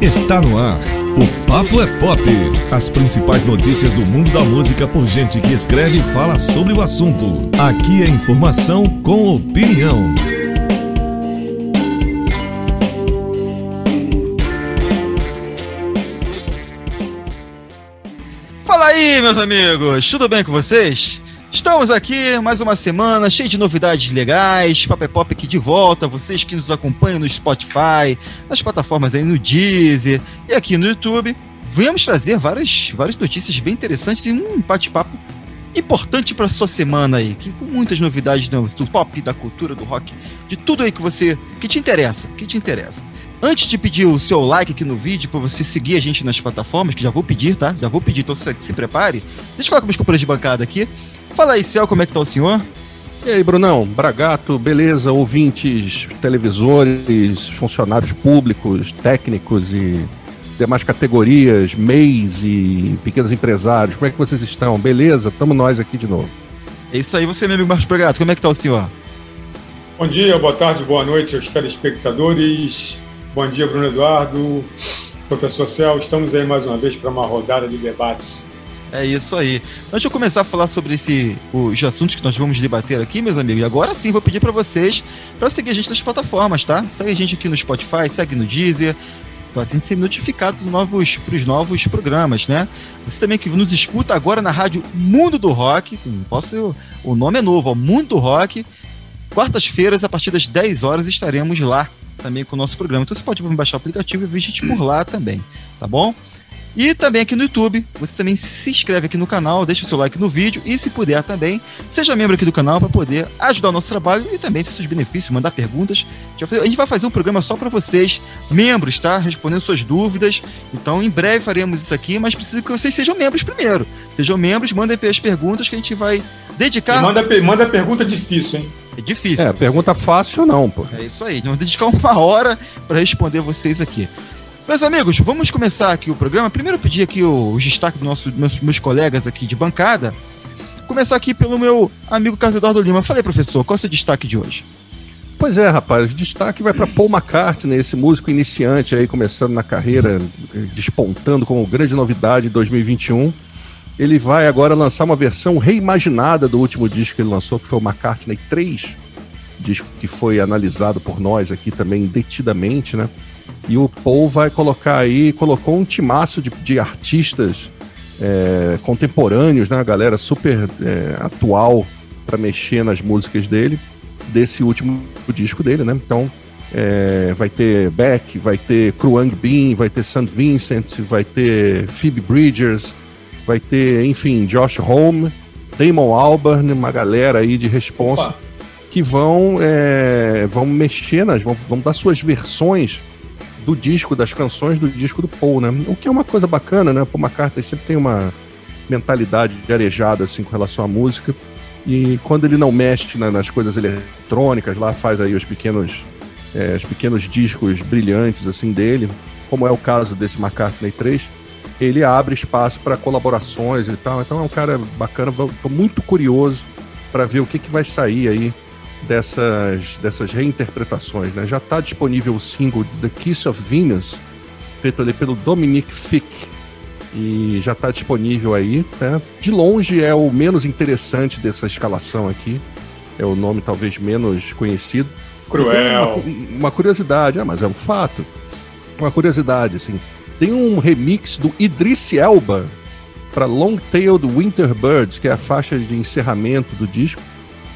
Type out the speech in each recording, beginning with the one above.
Está no ar. O Papo é Pop. As principais notícias do mundo da música por gente que escreve e fala sobre o assunto. Aqui é informação com opinião. Fala aí, meus amigos, tudo bem com vocês? Estamos aqui mais uma semana cheia de novidades legais, Papo é Pop aqui de volta, vocês que nos acompanham no Spotify, nas plataformas aí no Deezer e aqui no YouTube. Vamos trazer várias, várias notícias bem interessantes e um bate-papo importante para sua semana aí, que com muitas novidades do, do pop, da cultura, do rock, de tudo aí que você que te interessa, que te interessa. Antes de pedir o seu like aqui no vídeo, para você seguir a gente nas plataformas, que já vou pedir, tá? Já vou pedir, então se, se prepare. Deixa eu falar com meus companheiros de bancada aqui. Fala aí, Céu, como é que tá o senhor? E aí, Brunão, Bragato, beleza? Ouvintes, televisores, funcionários públicos, técnicos e demais categorias, MEIs e pequenos empresários, como é que vocês estão? Beleza? Tamo nós aqui de novo. É isso aí, você, meu amigo Marcos Bragato, como é que tá o senhor? Bom dia, boa tarde, boa noite aos telespectadores. Bom dia, Bruno Eduardo, professor Céu. Estamos aí mais uma vez para uma rodada de debates é isso aí. Antes de eu começar a falar sobre esse, os assuntos que nós vamos debater aqui, meus amigos, agora sim vou pedir para vocês para seguir a gente nas plataformas, tá? Segue a gente aqui no Spotify, segue no Deezer, então assim ser notificado para novos, os novos programas, né? Você também que nos escuta agora na rádio Mundo do Rock, posso, o nome é novo, ó, Mundo do Rock. Quartas-feiras, a partir das 10 horas, estaremos lá também com o nosso programa. Então você pode baixar o aplicativo e ver a gente por lá também, tá bom? E também aqui no YouTube, você também se inscreve aqui no canal, deixa o seu like no vídeo e, se puder também, seja membro aqui do canal para poder ajudar o nosso trabalho e também seus benefícios, mandar perguntas. A gente vai fazer um programa só para vocês, membros, tá? Respondendo suas dúvidas. Então, em breve faremos isso aqui, mas precisa que vocês sejam membros primeiro. Sejam membros, mandem as perguntas que a gente vai dedicar. E manda, manda pergunta difícil, hein? É difícil. É, pergunta fácil não, pô. É isso aí. Vamos dedicar uma hora para responder vocês aqui. Meus amigos, vamos começar aqui o programa. Primeiro pedir aqui os destaques dos nossos meus, meus colegas aqui de bancada. Começar aqui pelo meu amigo Carlos Eduardo Lima. Falei, professor, qual é o seu destaque de hoje? Pois é, rapaz, o destaque vai para Paul McCartney, esse músico iniciante aí, começando na carreira, despontando como grande novidade em 2021. Ele vai agora lançar uma versão reimaginada do último disco que ele lançou, que foi o McCartney 3, disco que foi analisado por nós aqui também detidamente, né? E o Paul vai colocar aí, colocou um timaço de, de artistas é, contemporâneos, né? A galera super é, atual para mexer nas músicas dele, desse último disco dele, né? Então é, vai ter Beck, vai ter Kruang Bean, vai ter St. Vincent, vai ter Phoebe Bridgers, vai ter, enfim, Josh Home, Damon Albarn, uma galera aí de responsa Opa. que vão, é, vão mexer nas, vão, vão dar suas versões do disco, das canções do disco do Paul, né? O que é uma coisa bacana, né? Paul McCartney sempre tem uma mentalidade de arejada, assim, com relação à música. E quando ele não mexe né, nas coisas eletrônicas, lá faz aí os pequenos, é, os pequenos discos brilhantes, assim, dele, como é o caso desse McCartney 3, ele abre espaço para colaborações e tal. Então é um cara bacana, tô muito curioso para ver o que, que vai sair aí dessas, dessas reinterpretações. Né? Já está disponível o single The Kiss of Venus, feito ali pelo Dominic Fick, e já está disponível aí. Né? De longe é o menos interessante dessa escalação aqui, é o nome talvez menos conhecido. Cruel. Uma, uma curiosidade, ah, mas é um fato. Uma curiosidade, assim. Tem um remix do Idris Elba para Long Tailed Winter Birds, que é a faixa de encerramento do disco.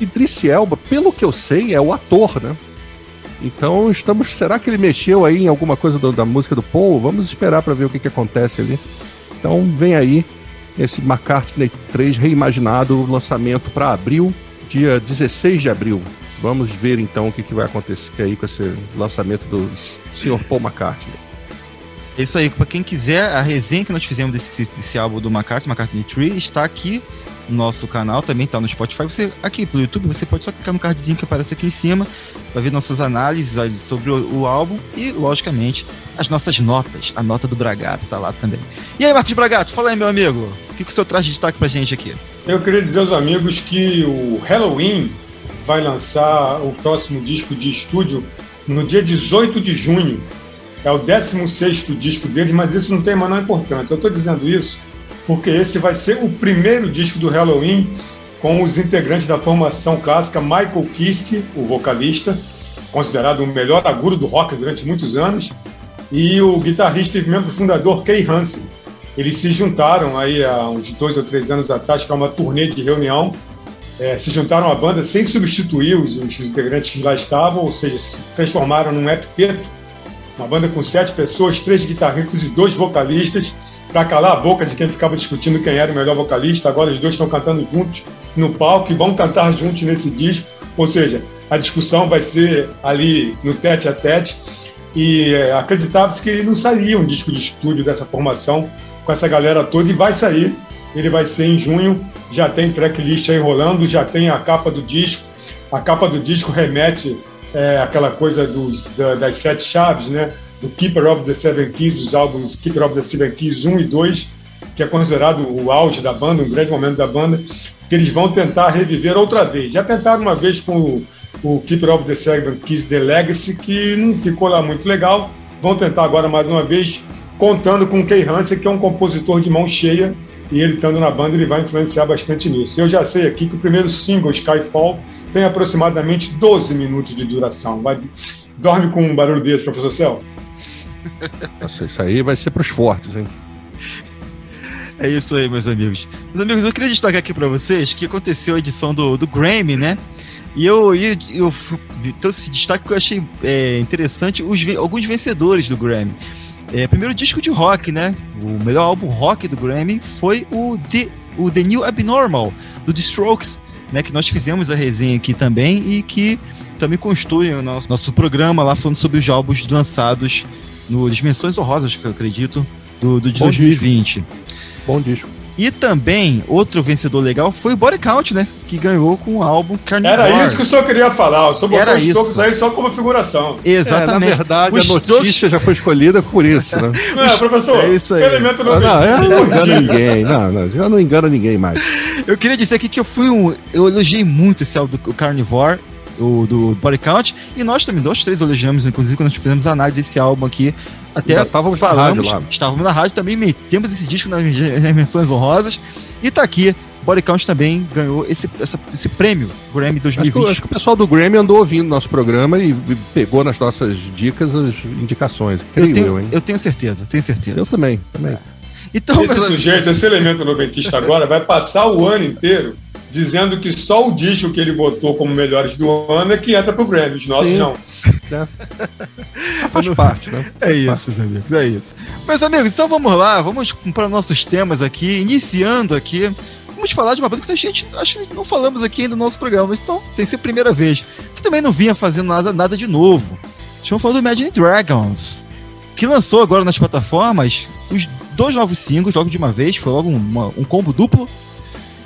Idris Elba, pelo que eu sei, é o ator, né? Então estamos. Será que ele mexeu aí em alguma coisa do, da música do Paul? Vamos esperar para ver o que, que acontece ali. Então vem aí esse McCartney 3 reimaginado, lançamento para abril, dia 16 de abril. Vamos ver então o que, que vai acontecer aí com esse lançamento do Sr. Paul McCartney. É isso aí, para quem quiser, a resenha que nós fizemos desse, desse álbum do McCartney, McCartney 3, está aqui nosso canal, também tá no Spotify. Você aqui pelo YouTube, você pode só clicar no cardzinho que aparece aqui em cima, vai ver nossas análises sobre o, o, álbum e, logicamente, as nossas notas. A nota do Bragato tá lá também. E aí, Marcos Bragato, fala aí, meu amigo. O que, que o senhor traz de destaque pra gente aqui? Eu queria dizer aos amigos que o Halloween vai lançar o próximo disco de estúdio no dia 18 de junho. É o 16 disco deles, mas isso não tem a menor importância. Eu estou dizendo isso porque esse vai ser o primeiro disco do Halloween com os integrantes da formação clássica Michael Kiske, o vocalista, considerado o melhor agudo do rock durante muitos anos, e o guitarrista e membro fundador Kay Hansen. Eles se juntaram aí há uns dois ou três anos atrás para uma turnê de reunião. É, se juntaram à banda sem substituir os, os integrantes que lá estavam, ou seja, se transformaram num epiteto uma banda com sete pessoas, três guitarristas e dois vocalistas, para calar a boca de quem ficava discutindo quem era o melhor vocalista. Agora os dois estão cantando juntos no palco e vão cantar juntos nesse disco. Ou seja, a discussão vai ser ali no tete a tete. E é, acreditava-se que não sairia um disco de estúdio dessa formação com essa galera toda, e vai sair. Ele vai ser em junho, já tem tracklist aí rolando, já tem a capa do disco. A capa do disco remete é, coisa dos, da, das sete chaves, né? Do Keeper of the Seven Keys, dos álbuns Keeper of the Seven Keys 1 e 2, que é considerado o auge da banda, um grande momento da banda, que eles vão tentar reviver outra vez. Já tentaram uma vez com o, o Keeper of the Seven Keys The Legacy, que não ficou lá muito legal. Vão tentar agora mais uma vez, contando com o Kay Hansen, que é um compositor de mão cheia, e ele estando na banda, ele vai influenciar bastante nisso. Eu já sei aqui que o primeiro single, Skyfall, tem aproximadamente 12 minutos de duração. Vai, dorme com um barulho desse, professor Céu? Nossa, isso aí vai ser para os fortes, hein? É isso aí, meus amigos. Meus amigos, eu queria destacar aqui para vocês que aconteceu a edição do, do Grammy, né? E eu, eu, eu então esse destaque que eu achei é, interessante, os, alguns vencedores do Grammy. É, primeiro disco de rock, né? O melhor álbum rock do Grammy foi o The, o The New Abnormal, do The Strokes né, que nós fizemos a resenha aqui também e que também constitui o nosso, nosso programa lá falando sobre os álbuns lançados no Dimensões Horrorosas, que eu acredito, do, do de Bom 2020. Disco. Bom disco. E também, outro vencedor legal foi o Body Count, né? Que ganhou com o álbum Carnivore. Era isso que o senhor queria falar. O senhor botou Era os Strokes aí só como figuração. Exatamente. É, na verdade, a notícia já foi escolhida por isso, né? Não, é, professor, é isso aí. elemento não, não, eu não engano ninguém. Não, não, eu não engano ninguém mais. Eu queria dizer aqui que eu fui um... Eu elogiei muito esse álbum do Carnivore o do Body Count, e nós também, nós três elogiamos, inclusive, quando nós fizemos a análise desse álbum aqui, até estávamos falamos, na rádio estávamos na rádio, também metemos esse disco nas menções honrosas, e tá aqui, Body Count também ganhou esse, essa, esse prêmio Grammy 2020. Acho, acho, que o pessoal do Grammy andou ouvindo nosso programa e pegou nas nossas dicas as indicações. Eu tenho, eu, eu tenho certeza, tenho certeza. Eu também, também. Então, esse sujeito, esse elemento noventista agora, vai passar o ano inteiro dizendo que só o disco que ele botou como melhores do ano é que entra pro Grammy, os nossos Sim. não. É. Faz parte, né? É isso, meus amigos, é isso. Meus amigos, então vamos lá, vamos para nossos temas aqui, iniciando aqui. Vamos falar de uma banda que a gente acho que não falamos aqui ainda no nosso programa, mas então tem que ser a primeira vez. Que também não vinha fazendo nada, nada de novo. Estamos falando do Imagine Dragons, que lançou agora nas plataformas os dois novos singles logo de uma vez, foi logo uma, um combo duplo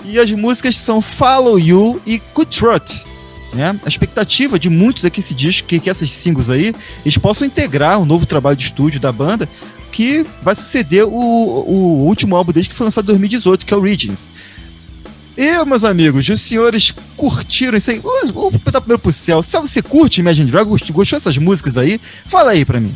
e as músicas são Follow You e Cutrot. Né? A expectativa de muitos é que esse disco, que, que essas singles aí, eles possam integrar o um novo trabalho de estúdio da banda, que vai suceder o, o último álbum deles que foi lançado em 2018, que é o Origins. E, meus amigos, os senhores curtiram isso aí? Vou perguntar primeiro pro céu. Se você curte Imagine Dragons, gostou dessas músicas aí? Fala aí pra mim.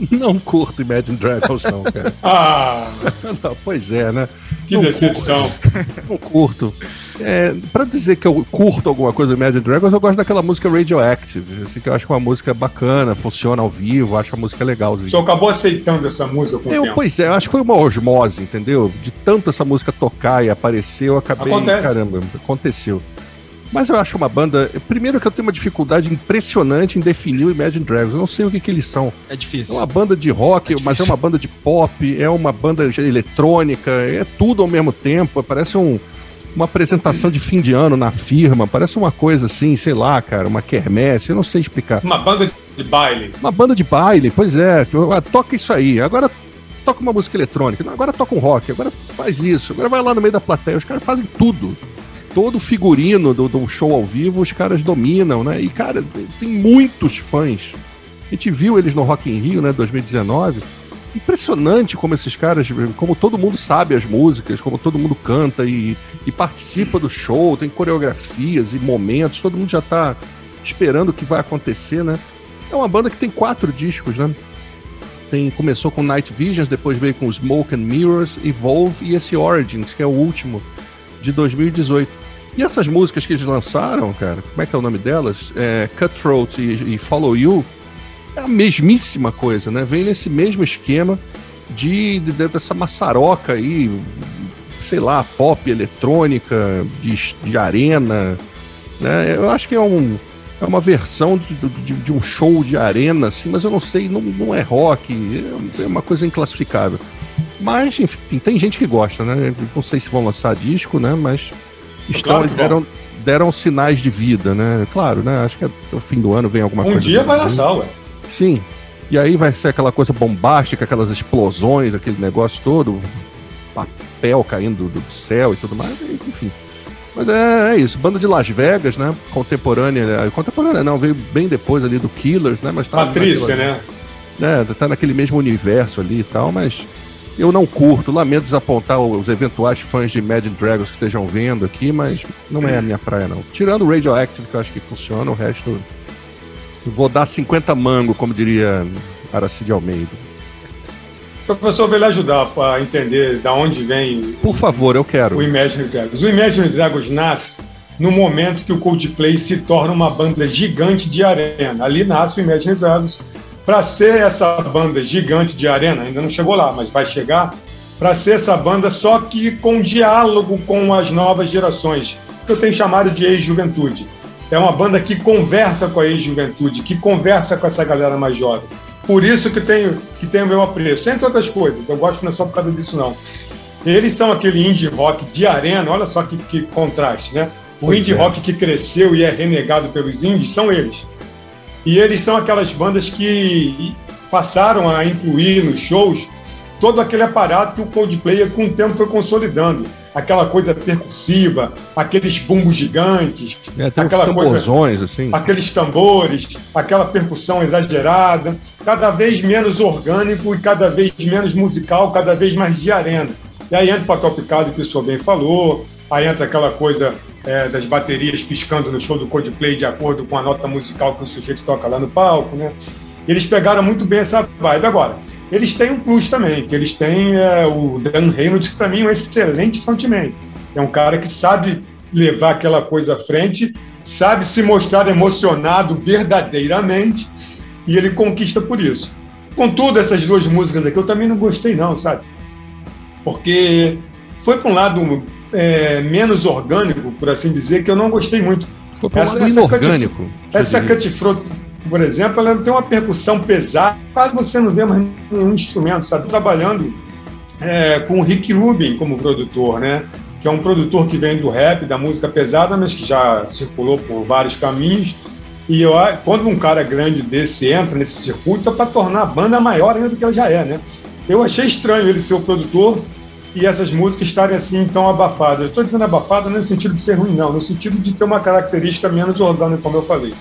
Não curto Imagine Dragons, não, cara. ah! não, pois é, né? Que não decepção. Curto. Não curto. É, pra dizer que eu curto alguma coisa do Imagine Dragons, eu gosto daquela música Radioactive. Assim, que eu acho que é uma música bacana, funciona ao vivo, acho a música legal. Assim. O senhor acabou aceitando essa música com eu, tempo. Pois é, eu acho que foi uma osmose, entendeu? De tanto essa música tocar e aparecer, eu acabei. Acontece. Caramba, aconteceu. Mas eu acho uma banda. Primeiro que eu tenho uma dificuldade impressionante em definir o Imagine Dragons. Eu não sei o que, que eles são. É difícil. É uma banda de rock, é mas é uma banda de pop, é uma banda eletrônica, é tudo ao mesmo tempo. Parece um, uma apresentação de fim de ano na firma. Parece uma coisa assim, sei lá, cara, uma quermesse, eu não sei explicar. Uma banda de baile. Uma banda de baile, pois é. Ah, toca isso aí. Agora toca uma música eletrônica. Agora toca um rock. Agora faz isso. Agora vai lá no meio da plateia. Os caras fazem tudo todo o figurino do, do show ao vivo os caras dominam, né? E, cara, tem muitos fãs. A gente viu eles no Rock in Rio, né, 2019. Impressionante como esses caras, como todo mundo sabe as músicas, como todo mundo canta e, e participa do show, tem coreografias e momentos, todo mundo já tá esperando o que vai acontecer, né? É uma banda que tem quatro discos, né? tem, começou com Night Visions, depois veio com Smoke and Mirrors, Evolve e esse Origins, que é o último, de 2018. E essas músicas que eles lançaram, cara, como é que é o nome delas? É, Cutthroat e, e Follow You, é a mesmíssima coisa, né? Vem nesse mesmo esquema de, de, dessa maçaroca aí, sei lá, pop, eletrônica, de, de arena, né? Eu acho que é um é uma versão de, de, de, um show de arena, assim, mas eu não sei, não, não é rock, é, é uma coisa inclassificável. Mas, enfim, tem gente que gosta, né? Não sei se vão lançar disco, né? Mas estão, claro deram, deram sinais de vida, né? Claro, né? Acho que no fim do ano vem alguma um coisa. Um dia vai lançar, ué. Sim. E aí vai ser aquela coisa bombástica, aquelas explosões, aquele negócio todo, papel caindo do céu e tudo mais, enfim. Mas é, é, isso, banda de Las Vegas, né? Contemporânea. Né? Contemporânea não, veio bem depois ali do Killers, né? Mas tá Patrícia, naquela, né? É, tá naquele mesmo universo ali e tal, mas eu não curto, lamento desapontar os eventuais fãs de Imagine Dragons que estejam vendo aqui, mas não é a minha praia, não. Tirando o Radioactive, que eu acho que funciona, o resto. Vou dar 50 mango, como diria Aracide Almeida. O professor veio lhe ajudar para entender da onde vem. Por favor, eu quero. O Imagine Dragons. O Imagine Dragons nasce no momento que o Coldplay se torna uma banda gigante de arena. Ali nasce o Imagine Dragons. Para ser essa banda gigante de arena, ainda não chegou lá, mas vai chegar. Para ser essa banda, só que com diálogo com as novas gerações, que eu tenho chamado de ex-juventude. É uma banda que conversa com a ex-juventude, que conversa com essa galera mais jovem. Por isso que tem, que tem o meu apreço, entre outras coisas. Eu gosto não é só por causa disso, não. Eles são aquele indie rock de arena, olha só que, que contraste, né? O pois indie é. rock que cresceu e é renegado pelos indies são eles. E eles são aquelas bandas que passaram a incluir nos shows todo aquele aparato que o Coldplay com o tempo foi consolidando aquela coisa percussiva, aqueles bumbos gigantes, é, aquela coisa, assim. aqueles tambores, aquela percussão exagerada, cada vez menos orgânico e cada vez menos musical, cada vez mais de arena. E aí entra o papel picado que o senhor bem falou, aí entra aquela coisa é, das baterias piscando no show do Coldplay de acordo com a nota musical que o sujeito toca lá no palco, né? Eles pegaram muito bem essa vibe. Agora, eles têm um plus também, que eles têm é, o Dan Reynolds, que para mim é um excelente frontman. É um cara que sabe levar aquela coisa à frente, sabe se mostrar emocionado verdadeiramente, e ele conquista por isso. Contudo, essas duas músicas aqui eu também não gostei, não, sabe? Porque foi para um lado é, menos orgânico, por assim dizer, que eu não gostei muito. Foi para um lado inorgânico. Essa Cutthroat por exemplo, ela tem uma percussão pesada, quase você não vê mais nenhum instrumento, sabe? Trabalhando é, com o Rick Rubin como produtor, né? Que é um produtor que vem do rap, da música pesada, mas que já circulou por vários caminhos. E eu, quando um cara grande desse entra nesse circuito, é para tornar a banda maior ainda do que ela já é, né? Eu achei estranho ele ser o produtor e essas músicas estarem assim tão abafadas. Estou dizendo abafada não no sentido de ser ruim, não, no sentido de ter uma característica menos orgânica, como eu falei.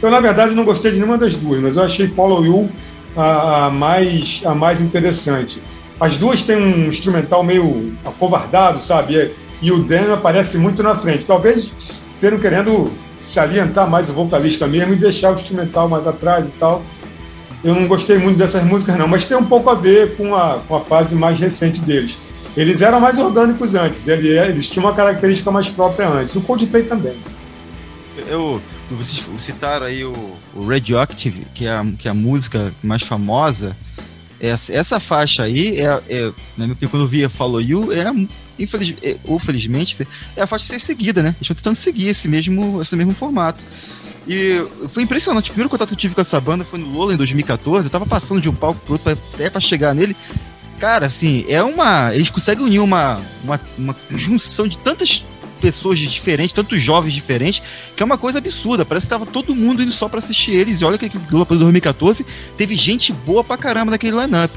Eu, na verdade, não gostei de nenhuma das duas, mas eu achei Follow You a, a mais, a mais interessante. As duas têm um instrumental meio acovardado, sabe? E, o Dan aparece muito na frente. Talvez tenham querendo salientar mais o vocalista mesmo e deixar o instrumental mais atrás e tal. Eu não gostei muito dessas músicas, não, mas tem um pouco a ver com a, com a fase mais recente deles. Eles eram mais orgânicos antes, eles, eles tinham uma característica mais própria antes. O Coldplay também. Eu, vocês citaram aí o, o Radioactive, que é, a, que é a música mais famosa. Essa, essa faixa aí, é, é, na minha opinião, quando eu via Follow You, é, infeliz, é, ou felizmente, é a faixa ser seguida, né? Eles estão tentando seguir esse mesmo, esse mesmo formato. E foi impressionante. O primeiro contato que eu tive com essa banda foi no Lola em 2014. Eu tava passando de um palco pro outro até pra chegar nele. Cara, assim, é uma. Eles conseguem unir uma, uma, uma junção de tantas pessoas diferentes, tantos jovens diferentes, que é uma coisa absurda. Parece que estava todo mundo indo só para assistir eles. E olha que aquele Lollapalooza 2014 teve gente boa pra caramba naquele line-up.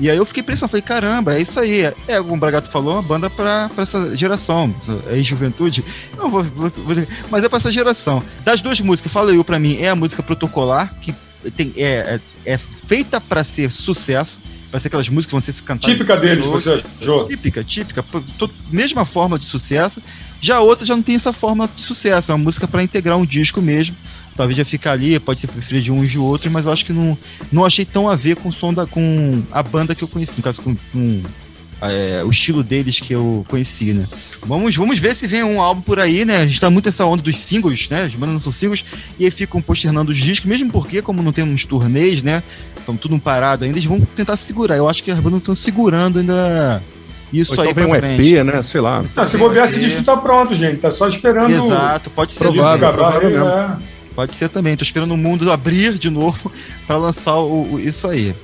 E aí eu fiquei impressionado, falei, caramba, é isso aí. É, como o Bragato falou, uma banda pra, pra essa geração. É juventude? Não vou, vou, vou, mas é pra essa geração. Das duas músicas, Fala Eu pra mim, é a música protocolar, que tem, é, é, é feita para ser sucesso. Vai ser aquelas músicas que vão ser cantadas. Típica deles, você achou? Típica, típica. Mesma forma de sucesso. Já a outra já não tem essa forma de sucesso. É uma música para integrar um disco mesmo. talvez já ficar ali, pode ser preferido de uns de outros, mas eu acho que não, não achei tão a ver com o som da, com a banda que eu conheci, no caso com, com é, o estilo deles que eu conheci, né? Vamos, vamos ver se vem um álbum por aí, né? A gente tá muito essa onda dos singles, né? As bandas não são singles e aí ficam posternando os discos, mesmo porque, como não temos turnês, né? Estão tudo parado ainda, eles vão tentar segurar. Eu acho que as bandas estão segurando ainda isso Ou aí então vem um frente. EP, né? Sei lá. Não, se bobear, esse disco tá pronto, gente. Tá só esperando Exato, pode ser. disco Provável, mesmo. é. Pode ser também. Tô esperando o mundo abrir de novo para lançar o, o- isso aí.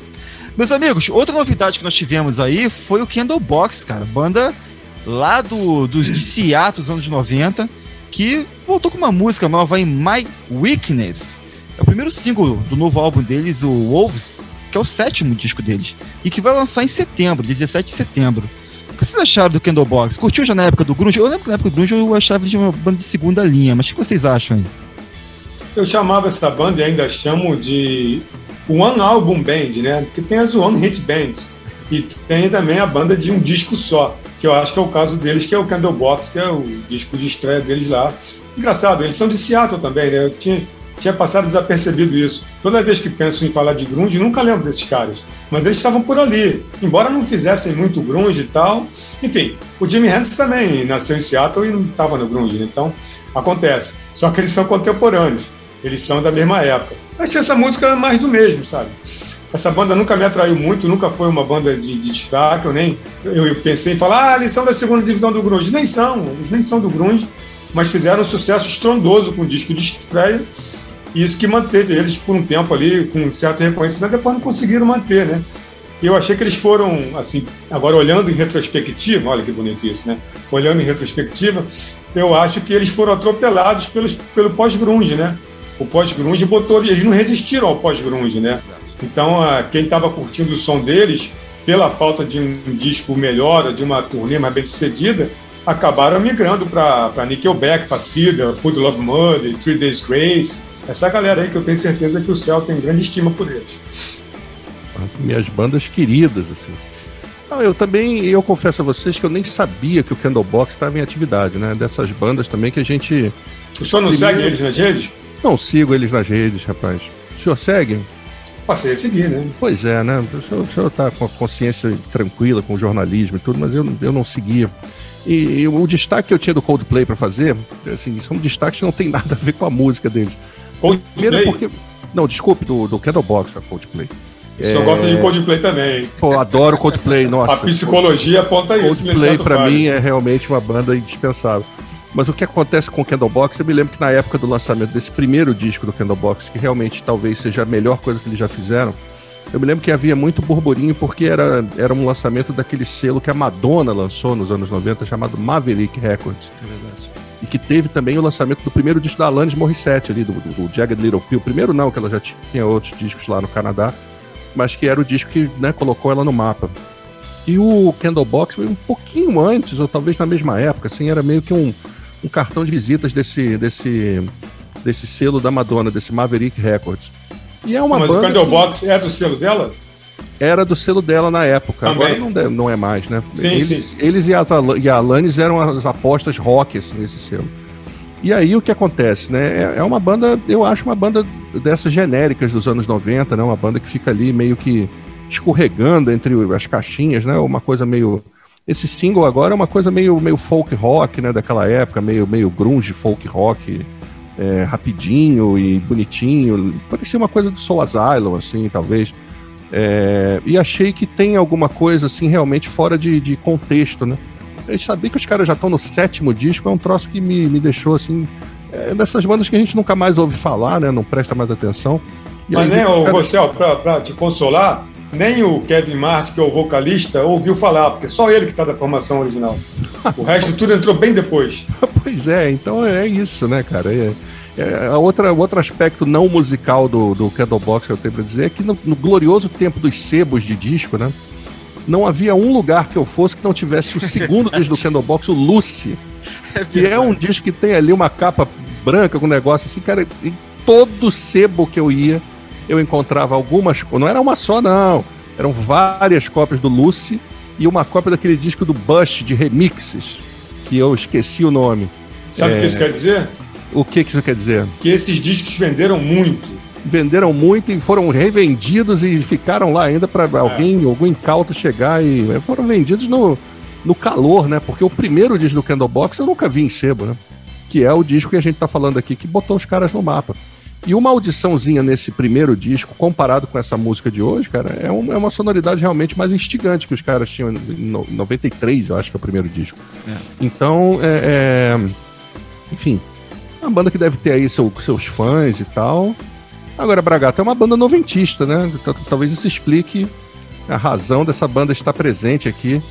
Meus amigos, outra novidade que nós tivemos aí foi o Candlebox, cara. Banda lá do, do, de Seattle, dos anos 90, que voltou com uma música nova em My Weakness. É o primeiro single do novo álbum deles, o Wolves, que é o sétimo disco deles. E que vai lançar em setembro, 17 de setembro. O que vocês acharam do Candlebox? Curtiu já na época do Grunge? Eu lembro que na época do Grunge eu achava de uma banda de segunda linha, mas o que vocês acham aí? Eu chamava essa banda e ainda chamo de One Album Band, né? Porque tem as One Hit Bands. E tem também a banda de um disco só, que eu acho que é o caso deles, que é o Candlebox, que é o disco de estreia deles lá. Engraçado, eles são de Seattle também, né? Eu tinha, tinha passado desapercebido isso. Toda vez que penso em falar de grunge, nunca lembro desses caras. Mas eles estavam por ali. Embora não fizessem muito grunge e tal. Enfim, o Jimi Hendrix também nasceu em Seattle e não estava no grunge, né? Então, acontece. Só que eles são contemporâneos. Eles são da mesma época. Achei essa música mais do mesmo, sabe? Essa banda nunca me atraiu muito, nunca foi uma banda de, de destaque. Eu nem eu, eu pensei em falar, ah, eles são da segunda divisão do grunge. Nem são, eles nem são do grunge, mas fizeram um sucesso estrondoso com o disco de estreia. E isso que manteve eles por um tempo ali, com um certo reconhecimento, depois não conseguiram manter, né? Eu achei que eles foram, assim, agora olhando em retrospectiva, olha que bonito isso, né? Olhando em retrospectiva, eu acho que eles foram atropelados pelos, pelo pós-grunge, né? O pós-grunge botou, eles não resistiram ao pós-grunge, né? Então, ah, quem estava curtindo o som deles, pela falta de um disco melhor, de uma turnê mais bem sucedida, acabaram migrando para Nickelback, para Cida, Food Love Mud, Three Days Grace. Essa galera aí que eu tenho certeza que o céu tem grande estima por eles. Minhas bandas queridas, assim. Não, eu também, eu confesso a vocês que eu nem sabia que o Candlebox estava em atividade, né? Dessas bandas também que a gente. O senhor não Primeiro- segue eles nas redes? Não sigo eles nas redes, rapaz. O senhor segue? Passei a seguir, né? Pois é, né? O senhor, o senhor tá com a consciência tranquila com o jornalismo e tudo, mas eu, eu não seguia. E, e o destaque que eu tinha do Coldplay para fazer, assim, são destaques que não tem nada a ver com a música deles. Primeiro Coldplay? porque. Não, desculpe, do, do Candlebox, a Coldplay. O senhor gosta de Coldplay também. hein? Pô, eu adoro Coldplay, nossa. A psicologia aponta isso. né? Coldplay pra mim é realmente uma banda indispensável. Mas o que acontece com o Candlebox, eu me lembro que na época do lançamento desse primeiro disco do Candlebox, que realmente talvez seja a melhor coisa que eles já fizeram, eu me lembro que havia muito burburinho porque era, era um lançamento daquele selo que a Madonna lançou nos anos 90, chamado Maverick Records. E que teve também o lançamento do primeiro disco da Alanis Morissette ali, do, do, do Jagged Little Pill. Primeiro não, que ela já tinha outros discos lá no Canadá, mas que era o disco que né, colocou ela no mapa. E o Candlebox foi um pouquinho antes, ou talvez na mesma época, assim, era meio que um, um cartão de visitas desse, desse, desse selo da Madonna, desse Maverick Records. E é uma Mas o banda que Candlebox é do selo dela? era do selo dela na época, Também. agora não, não é mais, né? Sim, eles, sim. eles e, as, e a Alanis eram as apostas rock, assim, nesse selo. E aí o que acontece, né? É, é uma banda, eu acho uma banda dessas genéricas dos anos 90, né? Uma banda que fica ali meio que escorregando entre as caixinhas, né? Uma coisa meio. Esse single agora é uma coisa meio, meio folk rock, né? Daquela época, meio, meio grunge folk rock, é, rapidinho e bonitinho. Parecia uma coisa do Soul Asylum, assim, talvez. É, e achei que tem alguma coisa, assim, realmente fora de, de contexto, né? Eu sabia que os caras já estão no sétimo disco, é um troço que me, me deixou, assim, é, dessas bandas que a gente nunca mais ouve falar, né? Não presta mais atenção. E Mas aí, o caras- Rossel, pra, pra te consolar, nem o Kevin Martin, que é o vocalista, ouviu falar, porque só ele que tá da formação original. O resto tudo entrou bem depois. Pois é, então é isso, né, cara? É, é, a outra, o outro aspecto não musical do, do Candlebox que eu tenho pra dizer é que no, no glorioso tempo dos sebos de disco, né? Não havia um lugar que eu fosse que não tivesse o segundo disco do Candlebox, o Lucy. que é um disco que tem ali uma capa branca com um negócio assim, cara, em todo sebo que eu ia, eu encontrava algumas, não era uma só não, eram várias cópias do Lucy e uma cópia daquele disco do Bush de remixes, que eu esqueci o nome. Sabe o É. que isso quer dizer? O que, que isso quer dizer? Que esses discos venderam muito. Venderam muito e foram revendidos e ficaram lá ainda para é. alguém, algum incauto chegar e foram vendidos no, no calor, né? Porque o primeiro disco do Candlebox eu nunca vi em sebo, né? Que é o disco que a gente tá falando aqui que botou os caras no mapa. E uma audiçãozinha nesse primeiro disco, comparado com essa música de hoje, cara, é, um, é uma sonoridade realmente mais instigante que os caras tinham em 93, eu acho que é o primeiro disco. É. Então, é, é, enfim, é uma banda que deve ter aí seu, seus fãs e tal. Agora, Bragata é uma banda noventista, né? Talvez isso explique a razão dessa banda estar presente aqui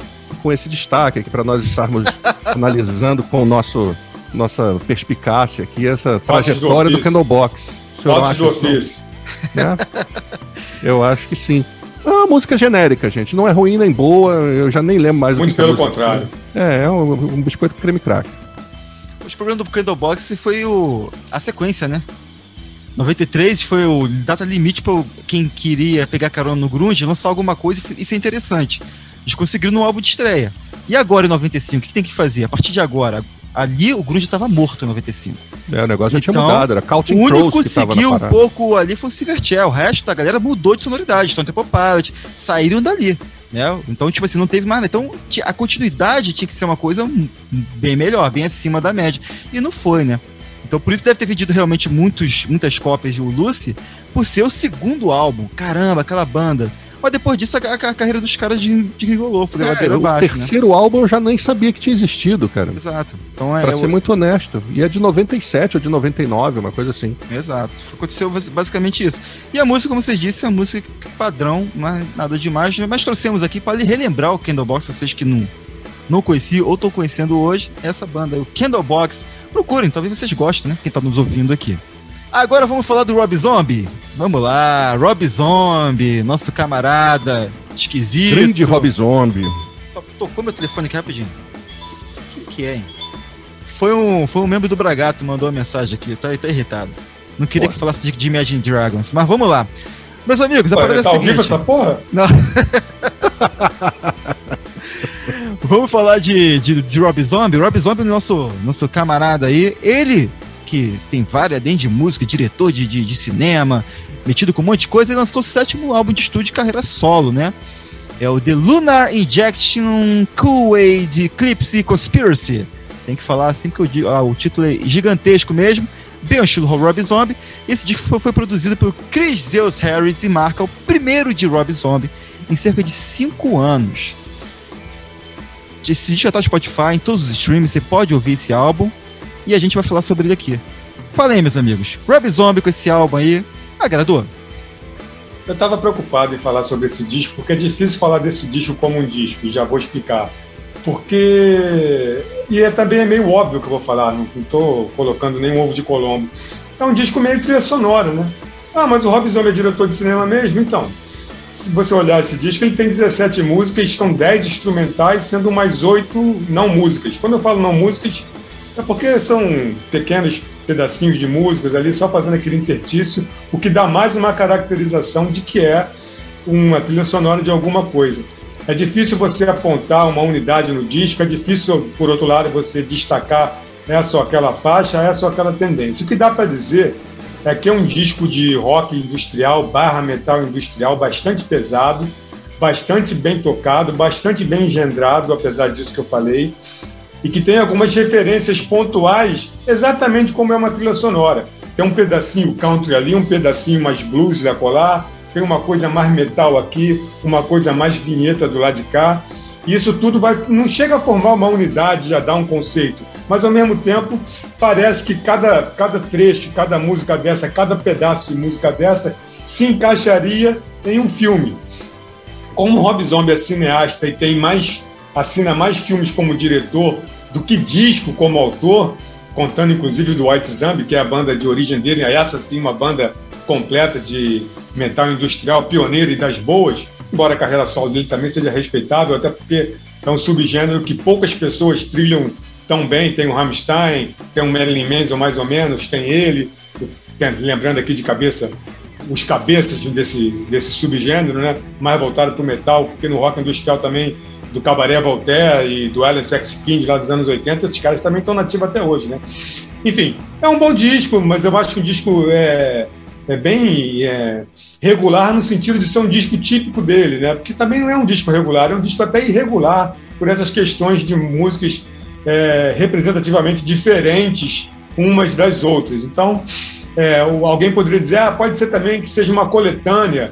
com esse destaque aqui para nós estarmos analisando com o nosso nossa perspicácia aqui essa trajetória do, do Candlebox. Votos do ofício. Né? Eu acho que sim. É uma música genérica, gente. Não é ruim nem boa, eu já nem lembro mais. Muito pelo contrário. É, é um, um biscoito creme crack. O problema do Candlebox foi o, a sequência, né? 93 foi o data limite para quem queria pegar carona no grunge lançar alguma coisa e isso é interessante. Eles conseguiram no álbum de estreia. E agora em 95, o que tem que fazer? A partir de agora, ali o grunge estava morto em 95. É, o negócio já tinha então, mudado, era Counting O único que seguiu um pouco ali foi o Silverchair, o resto da galera mudou de sonoridade, Stone Temple Pilot, saíram dali. Né? Então, tipo assim, não teve mais. Então, a continuidade tinha que ser uma coisa bem melhor, bem acima da média. E não foi, né? Então, por isso deve ter vendido realmente muitos, muitas cópias de Lucy, por ser o segundo álbum. Caramba, aquela banda mas depois disso, a, a, carreira dos caras desregolou, foi é, O né? terceiro né? álbum eu já nem sabia que tinha existido, cara. Exato. Então é. Pra ser muito honesto. E é de 97 ou de 99, uma coisa assim. Exato. Aconteceu basicamente isso. E a música, como você disse, é uma música padrão, mas nada demais. Mas trouxemos aqui para relembrar o Candlebox, vocês que não, não conheciam ou estão conhecendo hoje, essa banda, o Candlebox. Procurem, talvez vocês gostem, né? Quem tá nos ouvindo aqui. Agora vamos falar do Rob Zombie. Vamos lá, Rob Zombie, nosso camarada esquisito. Grande Rob Zombie. Só tocou meu telefone aqui rapidinho. O que, que é, hein? Foi um, foi um membro do Bragato mandou uma mensagem aqui, tá, tá irritado. Não queria porra. que falasse de, de Imagine Dragons, mas vamos lá. Meus amigos, a parada é a tá seguinte... essa porra? Não. vamos falar de, de, de Rob Zombie. Rob Zombie, nosso, nosso camarada aí, ele que tem várias, além de música, diretor de, de, de, cinema, metido com um monte de coisa, e lançou o sétimo álbum de estúdio de carreira solo, né? É o The Lunar Injection Kool-Aid Eclipse Conspiracy. Tem que falar assim que digo, ah, o título é gigantesco mesmo, bem ao estilo Rob Zombie. Esse disco foi, foi produzido pelo Chris Zeus Harris e marca o primeiro de Rob Zombie em cerca de 5 anos. Esse disco já tá no Spotify, em todos os streams, você pode ouvir esse álbum e a gente vai falar sobre ele aqui. Fala aí, meus amigos. Rob Zombie com esse álbum aí, agradou? Eu estava preocupado em falar sobre esse disco, porque é difícil falar desse disco como um disco, e já vou explicar. Porque. E é também é meio óbvio que eu vou falar, não estou colocando nenhum ovo de Colombo. É um disco meio trilha sonora, né? Ah, mas o Rob Zombie é diretor de cinema mesmo? Então, se você olhar esse disco, ele tem 17 músicas, são 10 instrumentais, sendo mais 8 não músicas. Quando eu falo não músicas, é porque são pequenos pedacinhos de músicas ali, só fazendo aquele intertício, o que dá mais uma caracterização de que é uma trilha sonora de alguma coisa. É difícil você apontar uma unidade no disco, é difícil, por outro lado, você destacar é só aquela faixa, é só aquela tendência. O que dá para dizer é que é um disco de rock industrial, barra metal industrial, bastante pesado, bastante bem tocado, bastante bem engendrado, apesar disso que eu falei, e que tem algumas referências pontuais, exatamente como é uma trilha sonora. Tem um pedacinho country ali, um pedacinho mais blues da colar, tem uma coisa mais metal aqui, uma coisa mais vinheta do lado de cá. E isso tudo vai, não chega a formar uma unidade, já dá um conceito, mas ao mesmo tempo parece que cada, cada trecho, cada música dessa, cada pedaço de música dessa se encaixaria em um filme. Como Rob Zombie é cineasta e tem mais assina mais filmes como diretor do que disco como autor, contando inclusive do White Zombie, que é a banda de origem dele, essa sim uma banda completa de metal industrial, pioneira e das boas, embora a carreira solo dele também seja respeitável, até porque é um subgênero que poucas pessoas trilham tão bem, tem o Rammstein, tem o Marilyn Manson mais ou menos, tem ele, lembrando aqui de cabeça os cabeças desse, desse subgênero, né? mais voltado para o metal, porque no rock industrial também do Cabaré Voltaire e do Alan Sex Fiend lá dos anos 80, esses caras também estão nativos até hoje, né? Enfim, é um bom disco, mas eu acho que o disco é, é bem é, regular no sentido de ser um disco típico dele, né? Porque também não é um disco regular, é um disco até irregular por essas questões de músicas é, representativamente diferentes umas das outras. Então, é, alguém poderia dizer, ah, pode ser também que seja uma coletânea.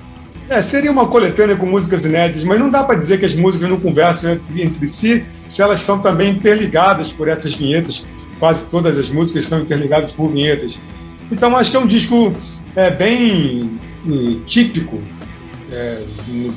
É, seria uma coletânea com músicas inéditas, mas não dá para dizer que as músicas não conversam entre, si se elas são também interligadas por essas vinhetas. Quase todas as músicas são interligadas por vinhetas. Então, acho que é um disco é, bem hum, típico, é, no,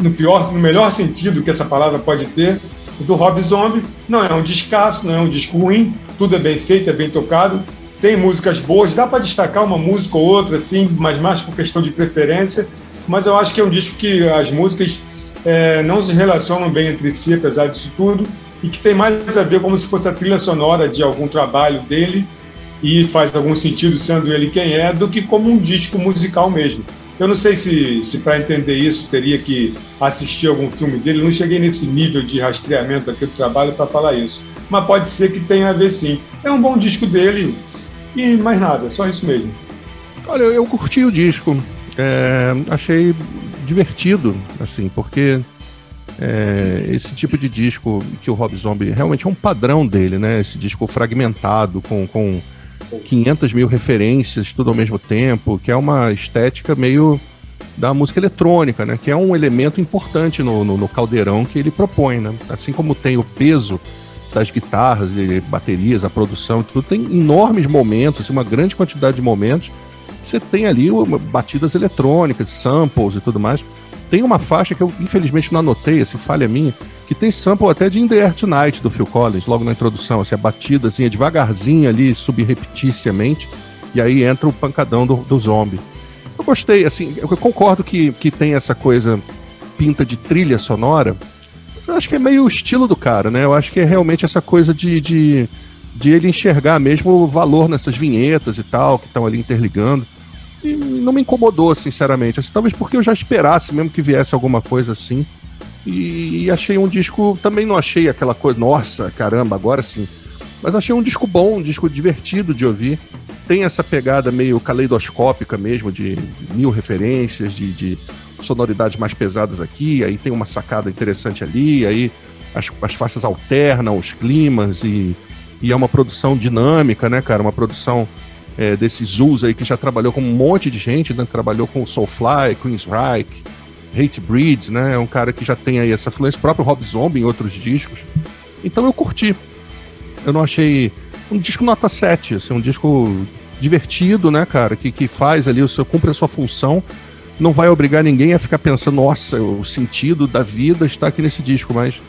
no, pior, no melhor sentido que essa palavra pode ter, do Rob Zombie. Não é um descasso, não é um disco ruim, tudo é bem feito, é bem tocado, tem músicas boas, dá para destacar uma música ou outra, assim, mas mais por questão de preferência. Mas eu acho que é um disco que as músicas é, não se relacionam bem entre si, apesar disso tudo, e que tem mais a ver como se fosse a trilha sonora de algum trabalho dele e faz algum sentido sendo ele quem é, do que como um disco musical mesmo. Eu não sei se, se para entender isso teria que assistir algum filme dele, não cheguei nesse nível de rastreamento aqui do trabalho para falar isso. Mas pode ser que tenha a ver sim. É um bom disco dele e mais nada, só isso mesmo. Olha, eu curti o disco. É, achei divertido, assim, porque é, esse tipo de disco que o Rob Zombie realmente é um padrão dele, né? Esse disco fragmentado, com, com 500 mil referências, tudo ao mesmo tempo, que é uma estética meio da música eletrônica, né? Que é um elemento importante no, no, no caldeirão que ele propõe, né? Assim como tem o peso das guitarras e baterias, a produção, tudo tem enormes momentos, assim, uma grande quantidade de momentos. Você tem ali batidas eletrônicas, samples e tudo mais. Tem uma faixa que eu infelizmente não anotei, assim, falha minha, que tem sample até de In The Air Tonight do Phil Collins, logo na introdução, assim, a batida assim, devagarzinho ali, subrepeticiamente, e aí entra o pancadão do, do zombie. Eu gostei, assim, eu concordo que, que tem essa coisa pinta de trilha sonora, eu acho que é meio o estilo do cara, né? Eu acho que é realmente essa coisa de, de, de ele enxergar mesmo o valor nessas vinhetas e tal, que estão ali interligando. E não me incomodou, sinceramente. Assim, talvez porque eu já esperasse mesmo que viesse alguma coisa assim. E, achei um disco. Também não achei aquela coisa, nossa, caramba, agora sim. Mas achei um disco bom, um disco divertido de ouvir. Tem essa pegada meio caleidoscópica mesmo, de mil referências, de, de sonoridades mais pesadas aqui, aí tem uma sacada interessante ali, aí as, as faixas alternam os climas e, e é uma produção dinâmica, né, cara? Uma produção é, desses Zulls aí que já trabalhou com um monte de gente, né? Trabalhou com Soulfly, Queensryche, Hate Breeds, né? É um cara que já tem aí essa influência, o próprio Rob Zombie em outros discos. Então eu curti. Eu não achei um disco nota 7, assim, um disco divertido, né, cara, que, que faz ali, o seu, cumpre a sua função. Não vai obrigar ninguém a ficar pensando, nossa, o sentido da vida está aqui nesse disco, mas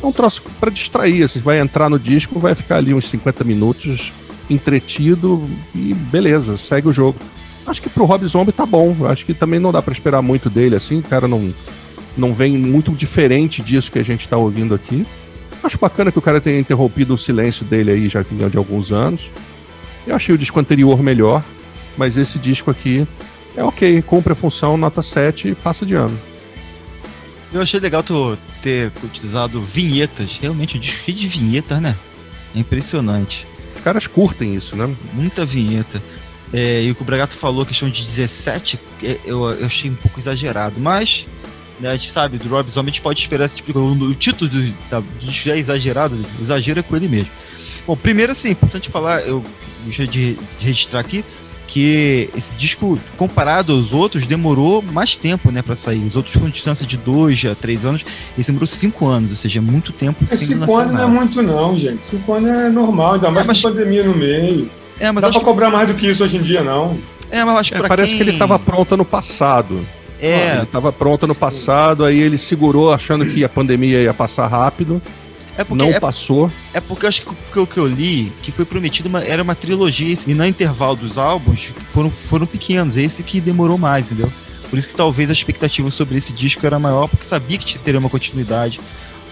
é um troço para distrair. Assim, vai entrar no disco, vai ficar ali uns 50 minutos entretido e beleza, segue o jogo. Acho que pro Rob Zombie tá bom. Acho que também não dá para esperar muito dele assim. O cara não, não vem muito diferente disso que a gente tá ouvindo aqui. Acho bacana que o cara tenha interrompido o silêncio dele aí já vinha de alguns anos. Eu achei o disco anterior melhor, mas esse disco aqui é ok, cumpre a função, nota 7 e passa de ano. Eu achei legal tu ter utilizado vinhetas, realmente um disco cheio de vinhetas, né? É impressionante. Caras curtem isso, né? Muita vinheta. É, e o que o Bragato falou, questão de 17, é, eu, eu achei um pouco exagerado, mas né, a gente sabe, do Rob Zombie a gente pode esperar esse tipo de. O título do, da, do é exagerado, exagera com ele mesmo. Bom, primeiro assim, é importante falar, eu gostaria de registrar aqui, que esse disco, comparado aos outros, demorou mais tempo, né, para sair. Os outros foram distância de dois a três anos, esse demorou cinco anos, ou seja, muito tempo é, sem Cinco anos nada. não é muito não, gente. Cinco anos é normal, ainda mais é, mas... com pandemia no meio. É, mas Dá pra que... cobrar mais do que isso hoje em dia, não. É, mas acho que é, parece quem... que ele estava pronto no passado. É. Ele estava pronto no passado, aí ele segurou achando que a pandemia ia passar rápido. É porque, não é, passou. É porque eu acho que o que eu li, que foi prometido, uma, era uma trilogia, e no intervalo dos álbuns foram, foram pequenos, esse que demorou mais, entendeu? Por isso que talvez a expectativa sobre esse disco era maior, porque sabia que teria uma continuidade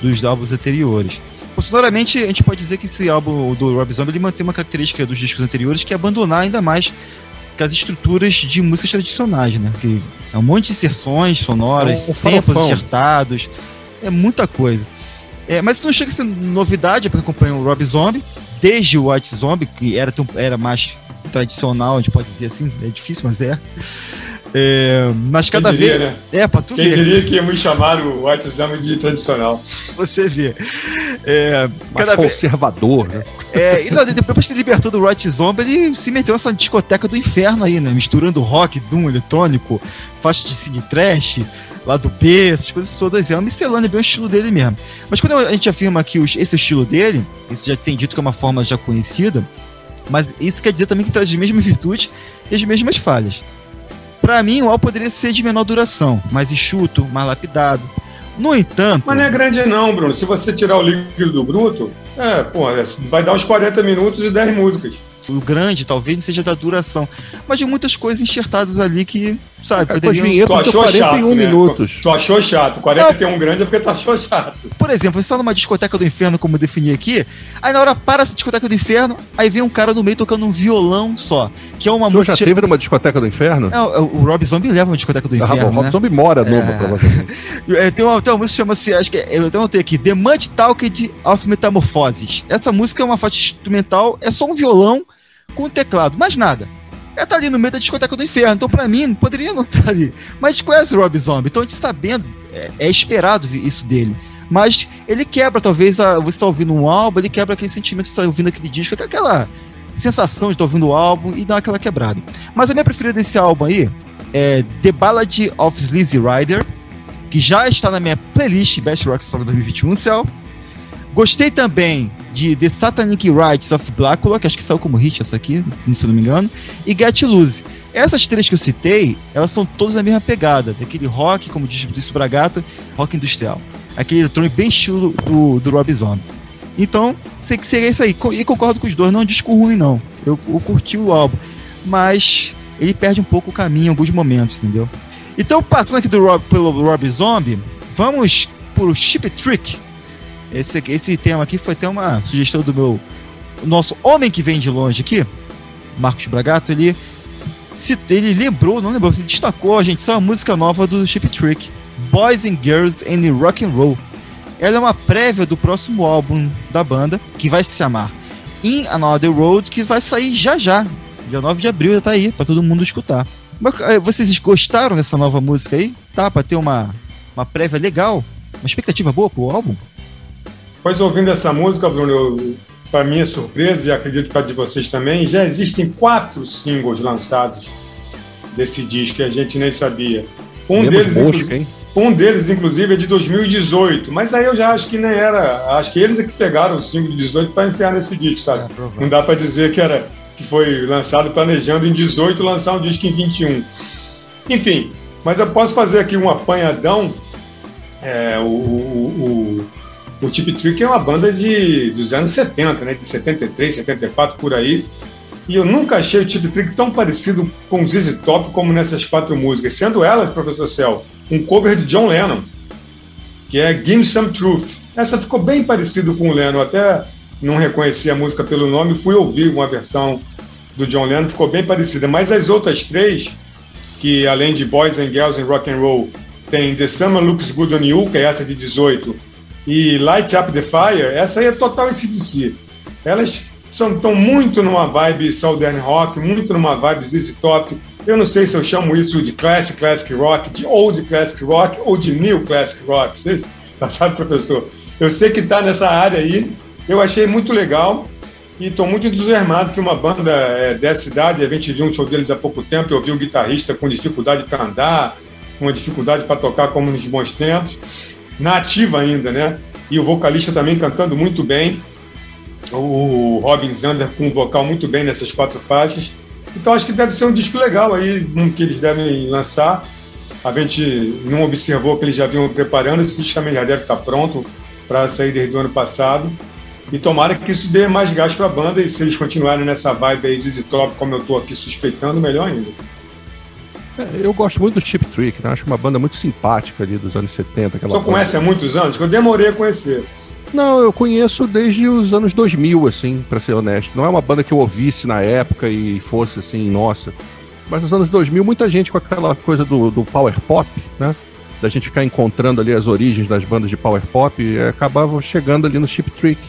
dos álbuns anteriores. Sonoramente, a gente pode dizer que esse álbum do Rob Zombie ele mantém uma característica dos discos anteriores, que é abandonar ainda mais as estruturas de músicas tradicionais, né? Que são um monte de inserções sonoras, é samples acertados, é muita coisa. É, mas isso não chega a ser novidade, porque acompanha o Rob Zombie desde o White Zombie, que era, era mais tradicional, a gente pode dizer assim, é difícil, mas é. É, mas cada diria, vez. Né? É, pra tu Quem ver. Quem diria que me chamar o White Zombie de tradicional. Você vê. É, cada conservador, vez... né? É, e não, depois que se libertou do White Zombie, ele se meteu nessa discoteca do inferno aí, né? Misturando rock, doom, eletrônico, faixa de cine trash, lado B, essas coisas todas. É uma miscelânea, bem o estilo dele mesmo. Mas quando a gente afirma que esse é estilo dele, isso já tem dito que é uma forma já conhecida, mas isso quer dizer também que traz as mesmas virtudes e as mesmas falhas. Para mim, o álbum poderia ser de menor duração, mais enxuto, mais lapidado. No entanto. Mas não é grande, não, Bruno. Se você tirar o líquido do bruto, é, pô, vai dar uns 40 minutos e 10 músicas o grande talvez não seja da duração, mas de muitas coisas enxertadas ali que, sabe, é, poderiam... Tu achou 41 chato, né? minutos. Tu achou chato. 41 não. grande é porque tu achou chato. Por exemplo, você está numa discoteca do inferno, como eu defini aqui, aí na hora para essa discoteca do inferno, aí vem um cara no meio tocando um violão só, que é uma tu música... já teve numa discoteca do inferno? É, o Rob Zombie leva uma discoteca do ah, inferno, bom, O Rob né? Zombie mora numa, é... provavelmente. é, tem, uma, tem uma música que chama-se, acho que, é, eu até notei aqui, The Mud Talked of Metamorphoses. Essa música é uma faixa instrumental, é só um violão com o teclado, mais nada. É tá ali no meio da discoteca do inferno, então para mim poderia não estar tá ali. Mas conhece o Rob Zombie, então a gente sabendo, é, é esperado isso dele. Mas ele quebra, talvez, a, você está ouvindo um álbum, ele quebra aquele sentimento de estar tá ouvindo aquele disco, aquela sensação de estar tá ouvindo o álbum e dá aquela quebrada. Mas a minha preferida desse álbum aí é The Ballad of Sleazy Rider, que já está na minha playlist Best Rock Song 2021, Céu. Gostei também de The Satanic Rites of Blácula, que acho que saiu como hit essa aqui, se não me engano, e Get Loose. Essas três que eu citei, elas são todas da mesma pegada, daquele rock, como diz o Bragato, rock industrial. Aquele eletrônico bem estilo do, do Rob Zombie. Então, sei que seria isso aí. E concordo com os dois, não é um disco ruim, não. Eu, eu curti o álbum. Mas ele perde um pouco o caminho em alguns momentos, entendeu? Então, passando aqui do Rob, pelo Rob Zombie, vamos pro Chip Trick, esse, esse tema aqui foi até uma sugestão do meu nosso homem que vem de longe aqui, Marcos Bragato, ele se, ele lembrou, não lembrou, ele destacou, gente, isso é uma música nova do Chip Trick, Boys and Girls and Rock and Roll. Ela é uma prévia do próximo álbum da banda, que vai se chamar In Another Road, que vai sair já já. Dia 9 de abril já tá aí, para todo mundo escutar. Mas, eh, vocês gostaram dessa nova música aí? Tá, para ter uma, uma prévia legal? Uma expectativa boa pro álbum? Pois ouvindo essa música, Bruno, para minha surpresa, e acredito para de vocês também, já existem quatro singles lançados desse disco que a gente nem sabia. Um deles, inclusive, um deles, inclusive, é de 2018, mas aí eu já acho que nem era. Acho que eles é que pegaram o single de 18 para enfiar nesse disco, sabe? É, Não dá para dizer que era que foi lançado planejando em 18 lançar um disco em 21. Enfim, mas eu posso fazer aqui um apanhadão. É, o, o, o Tip Trick é uma banda de, dos anos 70, né? De 73, 74, por aí. E eu nunca achei o Tip Trick tão parecido com ZZ Top como nessas quatro músicas. Sendo elas, Professor Cell, um cover de John Lennon, que é Give Me Some Truth. Essa ficou bem parecido com o Lennon, até não reconheci a música pelo nome, fui ouvir uma versão do John Lennon, ficou bem parecida. Mas as outras três, que além de Boys and Girls and Rock and Roll, tem The Summer Looks Good on You, que é essa de 18, e Light Up the Fire, essa aí é total si. Elas estão muito numa vibe Southern Rock, muito numa vibe ZZ Top. Eu não sei se eu chamo isso de Classic Classic Rock, de Old Classic Rock ou de New Classic Rock. Vocês, sabe, professor? Eu sei que está nessa área aí. Eu achei muito legal e estou muito entusiasmado que uma banda é, dessa idade, a gente viu um show deles há pouco tempo, eu vi um guitarrista com dificuldade para andar, com dificuldade para tocar como nos bons tempos na ativa ainda, né? E o vocalista também cantando muito bem. O Robin Zander com vocal muito bem nessas quatro faixas. Então acho que deve ser um disco legal aí, um que eles devem lançar. A gente não observou que eles já vinham preparando, esse disco também já deve estar pronto para sair desde o ano passado. E tomara que isso dê mais gás para a banda e se eles continuarem nessa vibe aí ZZ Top, como eu estou aqui suspeitando, melhor ainda. É, eu gosto muito do Chip Trick, né? acho uma banda muito simpática ali dos anos 70. Aquela Só conhece há muitos anos? Que eu demorei a conhecer. Não, eu conheço desde os anos 2000, assim, para ser honesto. Não é uma banda que eu ouvisse na época e fosse assim, nossa. Mas nos anos 2000, muita gente com aquela coisa do, do power pop, né? Da gente ficar encontrando ali as origens das bandas de power pop, acabava chegando ali no Chip Trick.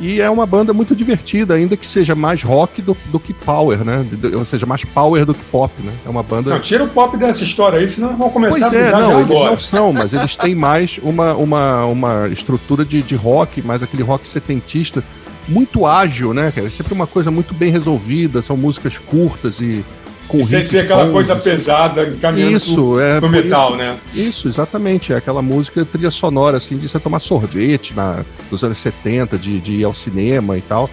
E é uma banda muito divertida, ainda que seja mais rock do, do que power, né? Ou seja, mais power do que pop, né? É uma banda. Não, tira o pop dessa história aí, senão vão começar pois a é, brigar não, agora. não são, mas eles têm mais uma, uma, uma estrutura de, de rock, mais aquele rock setentista, muito ágil, né, cara? É sempre uma coisa muito bem resolvida, são músicas curtas e com sem riffs ser aquela coisa pesada caminhando Isso, pro, é. pro metal, isso- né? Isso, exatamente. É aquela música trilha sonora, assim, de você tomar sorvete na, dos anos 70, de, de ir ao cinema e tal.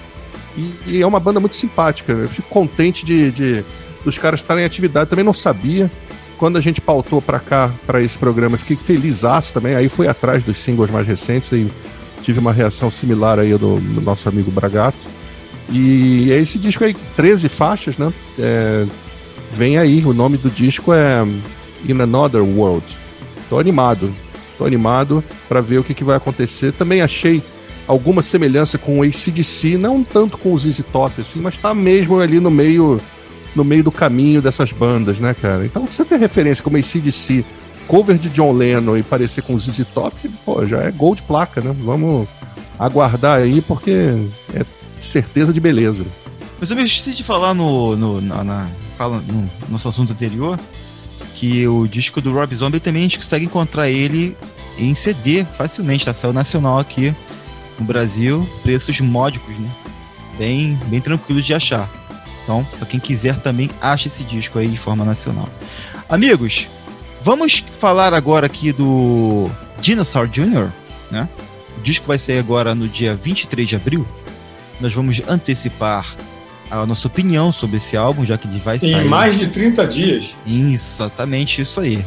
E, e é uma banda muito simpática. Eu fico contente de, de dos caras estarem em atividade. Também não sabia. Quando a gente pautou pra cá, pra esse programa, fiquei feliz também. Aí fui atrás dos singles mais recentes e tive uma reação similar aí do, do nosso amigo Bragato. E é esse disco aí, 13 faixas, né? É, vem aí, o nome do disco é In Another World. Tô animado, tô animado para ver o que, que vai acontecer. Também achei alguma semelhança com o ACDC, não tanto com o ZZ Top, assim, mas tá mesmo ali no meio no meio do caminho dessas bandas, né, cara? Então você ter referência como ACDC, cover de John Lennon e parecer com o ZZ Top, pô, já é gol de placa, né? Vamos aguardar aí, porque é certeza de beleza. Mas eu esqueci de falar no, no, na, na- fala, no nosso assunto anterior que o disco do Rob Zombie também a gente consegue encontrar ele em CD facilmente, tá? Saiu nacional aqui no Brasil, preços módicos, né? Bem, bem tranquilo de achar. Então, pra quem quiser também, acha esse disco aí de forma nacional. Amigos, vamos falar agora aqui do Dinosaur Jr., né? O disco vai sair agora no dia 23 de abril. Nós vamos antecipar a nossa opinião sobre esse álbum, já que ele vai sair. Em mais de 30 dias. Exatamente isso aí.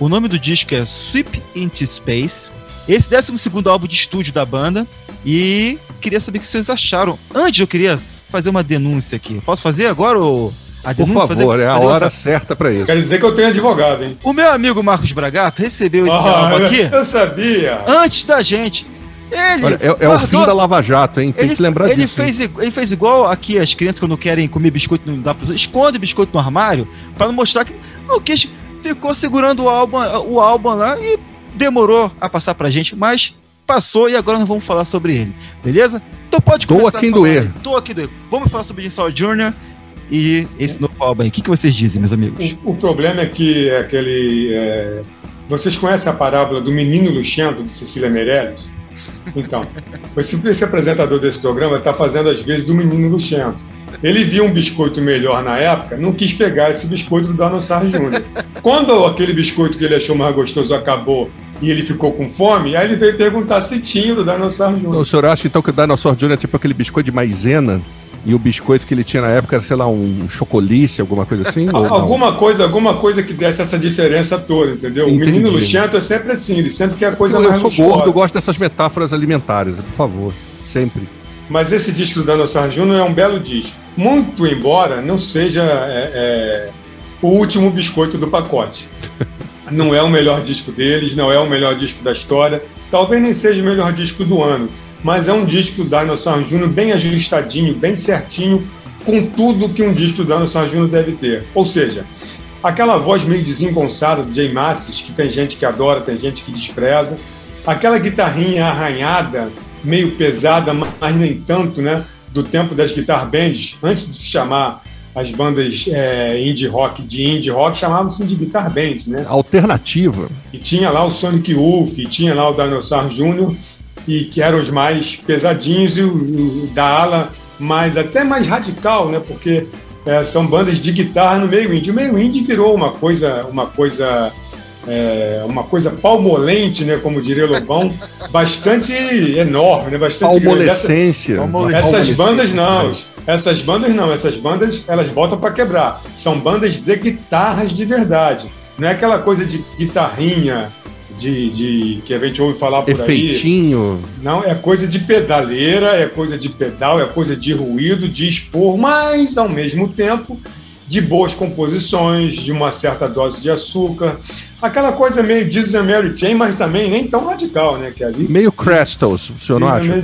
O nome do disco é Sweep into Space. Esse 12 álbum de estúdio da banda. E queria saber o que vocês acharam. Antes eu queria fazer uma denúncia aqui. Posso fazer agora ou a Por favor, fazer, é a hora certa para isso. Quero dizer que eu tenho advogado, hein? O meu amigo Marcos Bragato recebeu esse Ah, álbum aqui Eu sabia. antes da gente. Ele Olha, é, é o fim da Lava Jato, hein? Tem ele, que lembrar ele disso. fez, ele fez igual aqui as crianças quando querem comer biscoito não dá outros, esconde biscoito no armário para não mostrar que o que ficou segurando o álbum, o álbum lá e demorou a passar pra gente, mas passou e agora nós vamos falar sobre ele, beleza? Então pode Doa começar quem a falar doer. Doa quem doer. Vamos falar sobre Dinosaur Jr. e esse novo álbum aí. O que, que vocês dizem, meus amigos? O, o problema é que é aquele. é, Vocês conhecem a parábola do menino luxento de Cecília Meirelles? Então, esse, esse apresentador desse programa está fazendo às vezes do menino luxento. Ele viu um biscoito melhor na época, não quis pegar esse biscoito do Danossar Júnior. Quando aquele biscoito que ele achou mais gostoso acabou e ele ficou com fome, aí ele veio perguntar se tinha o do Danossar Júnior. O senhor acha então que o Dinosaur Jr. é tipo aquele biscoito de maisena? E o biscoito que ele tinha na época era, sei lá, um chocolice, alguma coisa assim? não? Alguma coisa, alguma coisa que desse essa diferença toda, entendeu? Entendi. O menino luxento é sempre assim, ele sempre quer a coisa Eu, eu mais sou luxuosa. gordo, eu gosto dessas metáforas alimentares, por favor. Sempre. Mas esse disco do Danossar Júnior é um belo disco. Muito embora não seja é, é, o último biscoito do pacote. Não é o melhor disco deles, não é o melhor disco da história. Talvez nem seja o melhor disco do ano. Mas é um disco do Dinosaur Júnior bem ajustadinho, bem certinho, com tudo que um disco do Dinosaur Júnior deve ter. Ou seja, aquela voz meio desengonçada do Jay Massis, que tem gente que adora, tem gente que despreza. Aquela guitarrinha arranhada, meio pesada, mas nem tanto, né? Do tempo das guitar bands, antes de se chamar as bandas é, indie rock de indie rock, chamavam-se de guitar bands, né? Alternativa. E tinha lá o Sonic Youth, e tinha lá o Dinosaur Jr., e que eram os mais pesadinhos, e o, o da ala mais, até mais radical, né? Porque é, são bandas de guitarra no meio indie. O meio indie virou uma coisa, uma coisa, é, uma coisa palmolente, né? Como diria Lobão, bastante enorme, né? Bastante grande. Essa- Palmolescência. Essas bandas não. Essas bandas não. Essas bandas elas botam para quebrar. São bandas de guitarras de verdade. Não é aquela coisa de guitarrinha de, de que a gente ouve falar por aí. Efeitinho. Não, é coisa de pedaleira, é coisa de pedal, é coisa de ruído, de expor, mas ao mesmo tempo de boas composições, de uma certa dose de açúcar. Aquela coisa meio Jesus and Mary Chain, mas também nem tão radical, né? Que ali Meio Crestals, o senhor não acha?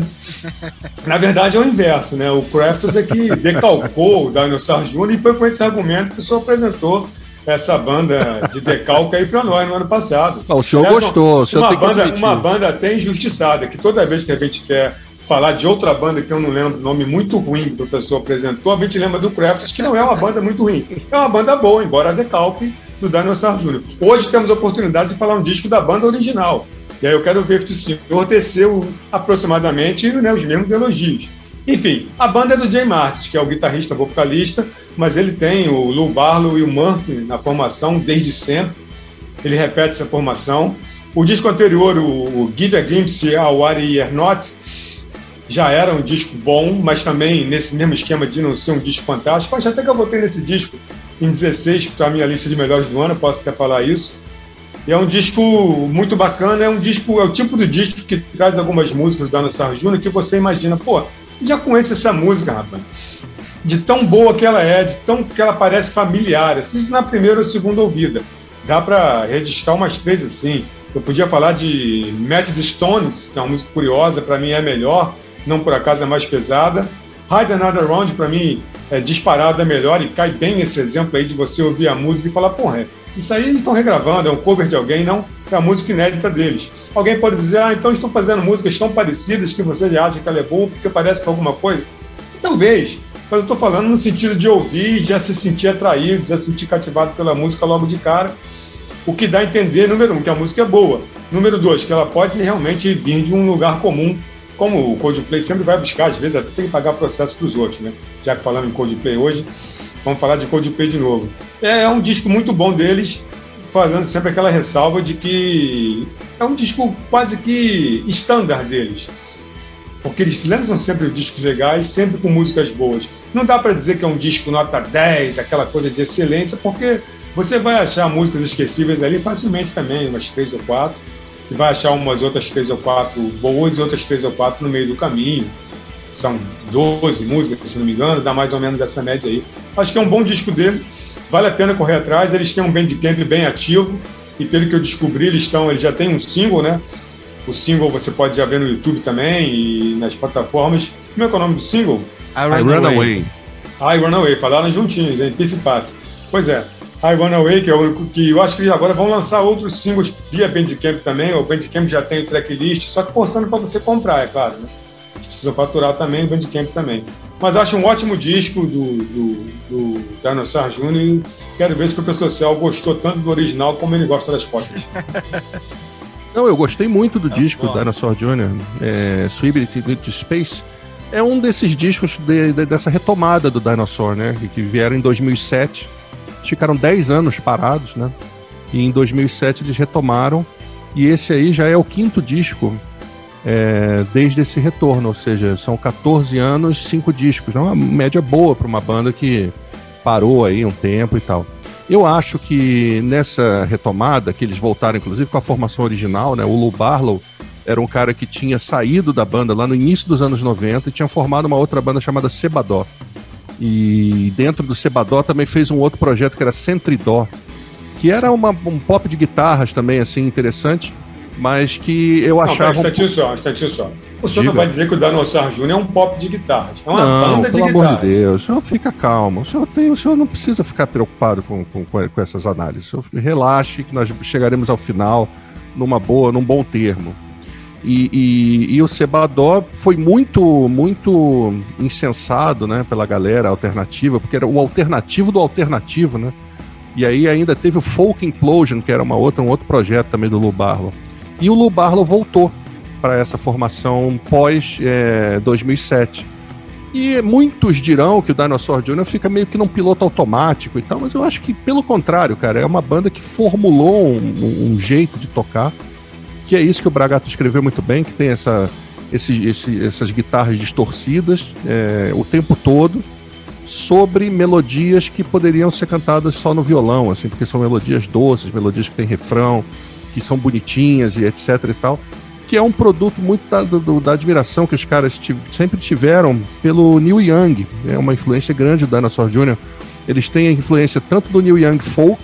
na verdade é o inverso, né? O Craftos é que decalcou o Dinosaur Jr. e foi com esse argumento que o senhor apresentou essa banda de decalque aí para nós no ano passado. O senhor Aliás, gostou, o senhor uma banda, uma banda até injustiçada, que toda vez que a gente quer falar de outra banda que eu não lembro o nome muito ruim que o professor apresentou, a gente lembra do Crafts, que não é uma banda muito ruim. É uma banda boa, embora decalque do Daniel Jr. Hoje temos a oportunidade de falar um disco da banda original. E aí eu quero ver se o senhor aproximadamente né, os mesmos elogios. Enfim, a banda é do Jay Martins, que é o guitarrista vocalista, mas ele tem o Lou Barlow e o Murphy na formação desde sempre. Ele repete essa formação. O disco anterior, o Give a Glimpse ao Are Not, já era um disco bom, mas também nesse mesmo esquema de não ser um disco fantástico. Acho até que eu votei nesse disco em 16, que está a minha lista de melhores do ano, posso até falar isso. E é um disco muito bacana, é um disco, é o tipo de disco que traz algumas músicas do Dano Júnior que você imagina, pô, já conheço essa música, rapaz. De tão boa que ela é, de tão que ela parece familiar. Isso na primeira ou segunda ouvida. Dá para registrar umas três assim. Eu podia falar de Matt the Stones, que é uma música curiosa, para mim é melhor, não por acaso é mais pesada. Hide Another Round, para mim, é disparado é melhor e cai bem esse exemplo aí de você ouvir a música e falar, porra, isso aí eles estão regravando, é um cover de alguém, não é a música inédita deles. Alguém pode dizer, ah, então estão fazendo músicas tão parecidas que você já acha que ela é boa porque parece com alguma coisa. Talvez, mas eu estou falando no sentido de ouvir, já se sentir atraído, já se sentir cativado pela música logo de cara. O que dá a entender, número um, que a música é boa. Número dois, que ela pode realmente vir de um lugar comum, como o Coldplay sempre vai buscar, às vezes até tem que pagar processo para os outros, né? Já que falamos em Coldplay hoje, vamos falar de Coldplay de novo. É, é um disco muito bom deles, fazendo sempre aquela ressalva de que é um disco quase que standard deles. Porque eles lançam sempre discos legais, sempre com músicas boas. Não dá para dizer que é um disco nota 10, aquela coisa de excelência, porque você vai achar músicas esquecíveis ali facilmente também, umas três ou quatro, e vai achar umas outras três ou quatro boas e outras três ou quatro no meio do caminho. São 12 músicas, se não me engano, dá mais ou menos essa média aí. Acho que é um bom disco dele vale a pena correr atrás. Eles têm um bandcamp bem ativo e pelo que eu descobri, eles estão, eles já têm um single, né? O single você pode já ver no YouTube também e nas plataformas. Como é que é o nome do single? I Run, I run Away. I Run Away, falaram juntinhos, em Piff Path. Pois é, I Run Away, que, é o, que eu acho que agora vão lançar outros singles via Bandcamp também. O Bandcamp já tem o tracklist, só que forçando para você comprar, é claro. Né? Precisa faturar também, o Bandcamp também. Mas acho um ótimo disco do, do, do Dinosaur Jr. e quero ver se o professor Céu gostou tanto do original como ele gosta das cópias. Não, eu gostei muito do é disco bom. Dinosaur Jr., é, Swift into Space. É um desses discos de, de, dessa retomada do Dinosaur, né? Que vieram em 2007. Ficaram 10 anos parados, né? E em 2007 eles retomaram. E esse aí já é o quinto disco é, desde esse retorno, ou seja, são 14 anos, 5 discos. É uma média boa para uma banda que parou aí um tempo e tal. Eu acho que nessa retomada, que eles voltaram inclusive com a formação original, né? O Lou Barlow era um cara que tinha saído da banda lá no início dos anos 90 e tinha formado uma outra banda chamada Sebadó. E dentro do Sebadó também fez um outro projeto que era Centridó, que era uma, um pop de guitarras também, assim, interessante mas que eu não, achava. Não, um... só, instantinho só. O senhor Diga. não vai dizer que o Danossar Júnior é um pop de guitarras. É uma não, banda de pelo guitarras. amor de Deus, o senhor fica calmo. O senhor, tem, o senhor não precisa ficar preocupado com, com, com essas análises. O senhor relaxe que nós chegaremos ao final numa boa, num bom termo. E, e, e, o Sebadó foi muito, muito incensado né, pela galera alternativa, porque era o alternativo do alternativo, né? E aí ainda teve o Folk Implosion, que era uma outra, um outro projeto também do Lu Barlow. E o Lu Barlow voltou para essa formação pós é, 2007. E muitos dirão que o Dinosaur Jr. fica meio que num piloto automático e tal, mas eu acho que, pelo contrário, cara, é uma banda que formulou um, um jeito de tocar, que é isso que o Bragato escreveu muito bem, que tem essa, esse, esse, essas guitarras distorcidas é, o tempo todo, sobre melodias que poderiam ser cantadas só no violão, assim, porque são melodias doces, melodias que têm refrão, que são bonitinhas e etc e tal, que é um produto muito da, do, da admiração que os caras sempre tiveram pelo Neil Young, é uma influência grande do Dinosaur Jr. Eles têm a influência tanto do Neil Young folk,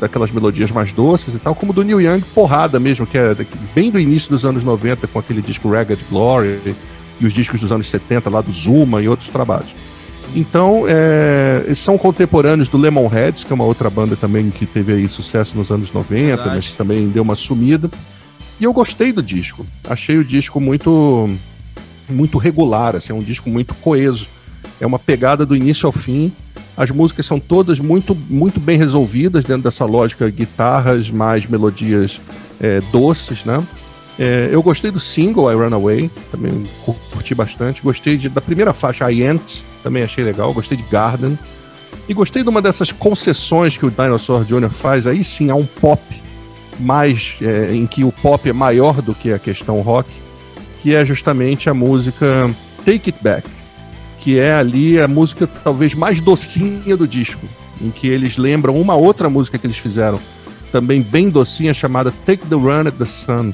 daquelas melodias mais doces e tal, como do Neil Young porrada mesmo, que é bem do início dos anos 90, com aquele disco Ragged Glory e os discos dos anos 70 lá do Zuma e outros trabalhos. Então, é, são contemporâneos do Lemonheads, que é uma outra banda também que teve aí sucesso nos anos 90, Verdade. mas que também deu uma sumida. E eu gostei do disco. Achei o disco muito muito regular, assim, é um disco muito coeso. É uma pegada do início ao fim. As músicas são todas muito, muito bem resolvidas dentro dessa lógica guitarras mais melodias é, doces, né? É, eu gostei do single I Run Away, também curti bastante. Gostei de, da primeira faixa I Ant, também achei legal. Gostei de Garden. E gostei de uma dessas concessões que o Dinosaur Jr. faz. Aí sim, há um pop mais é, em que o pop é maior do que a questão rock, que é justamente a música Take It Back, que é ali a música talvez mais docinha do disco, em que eles lembram uma outra música que eles fizeram, também bem docinha, chamada Take the Run at the Sun,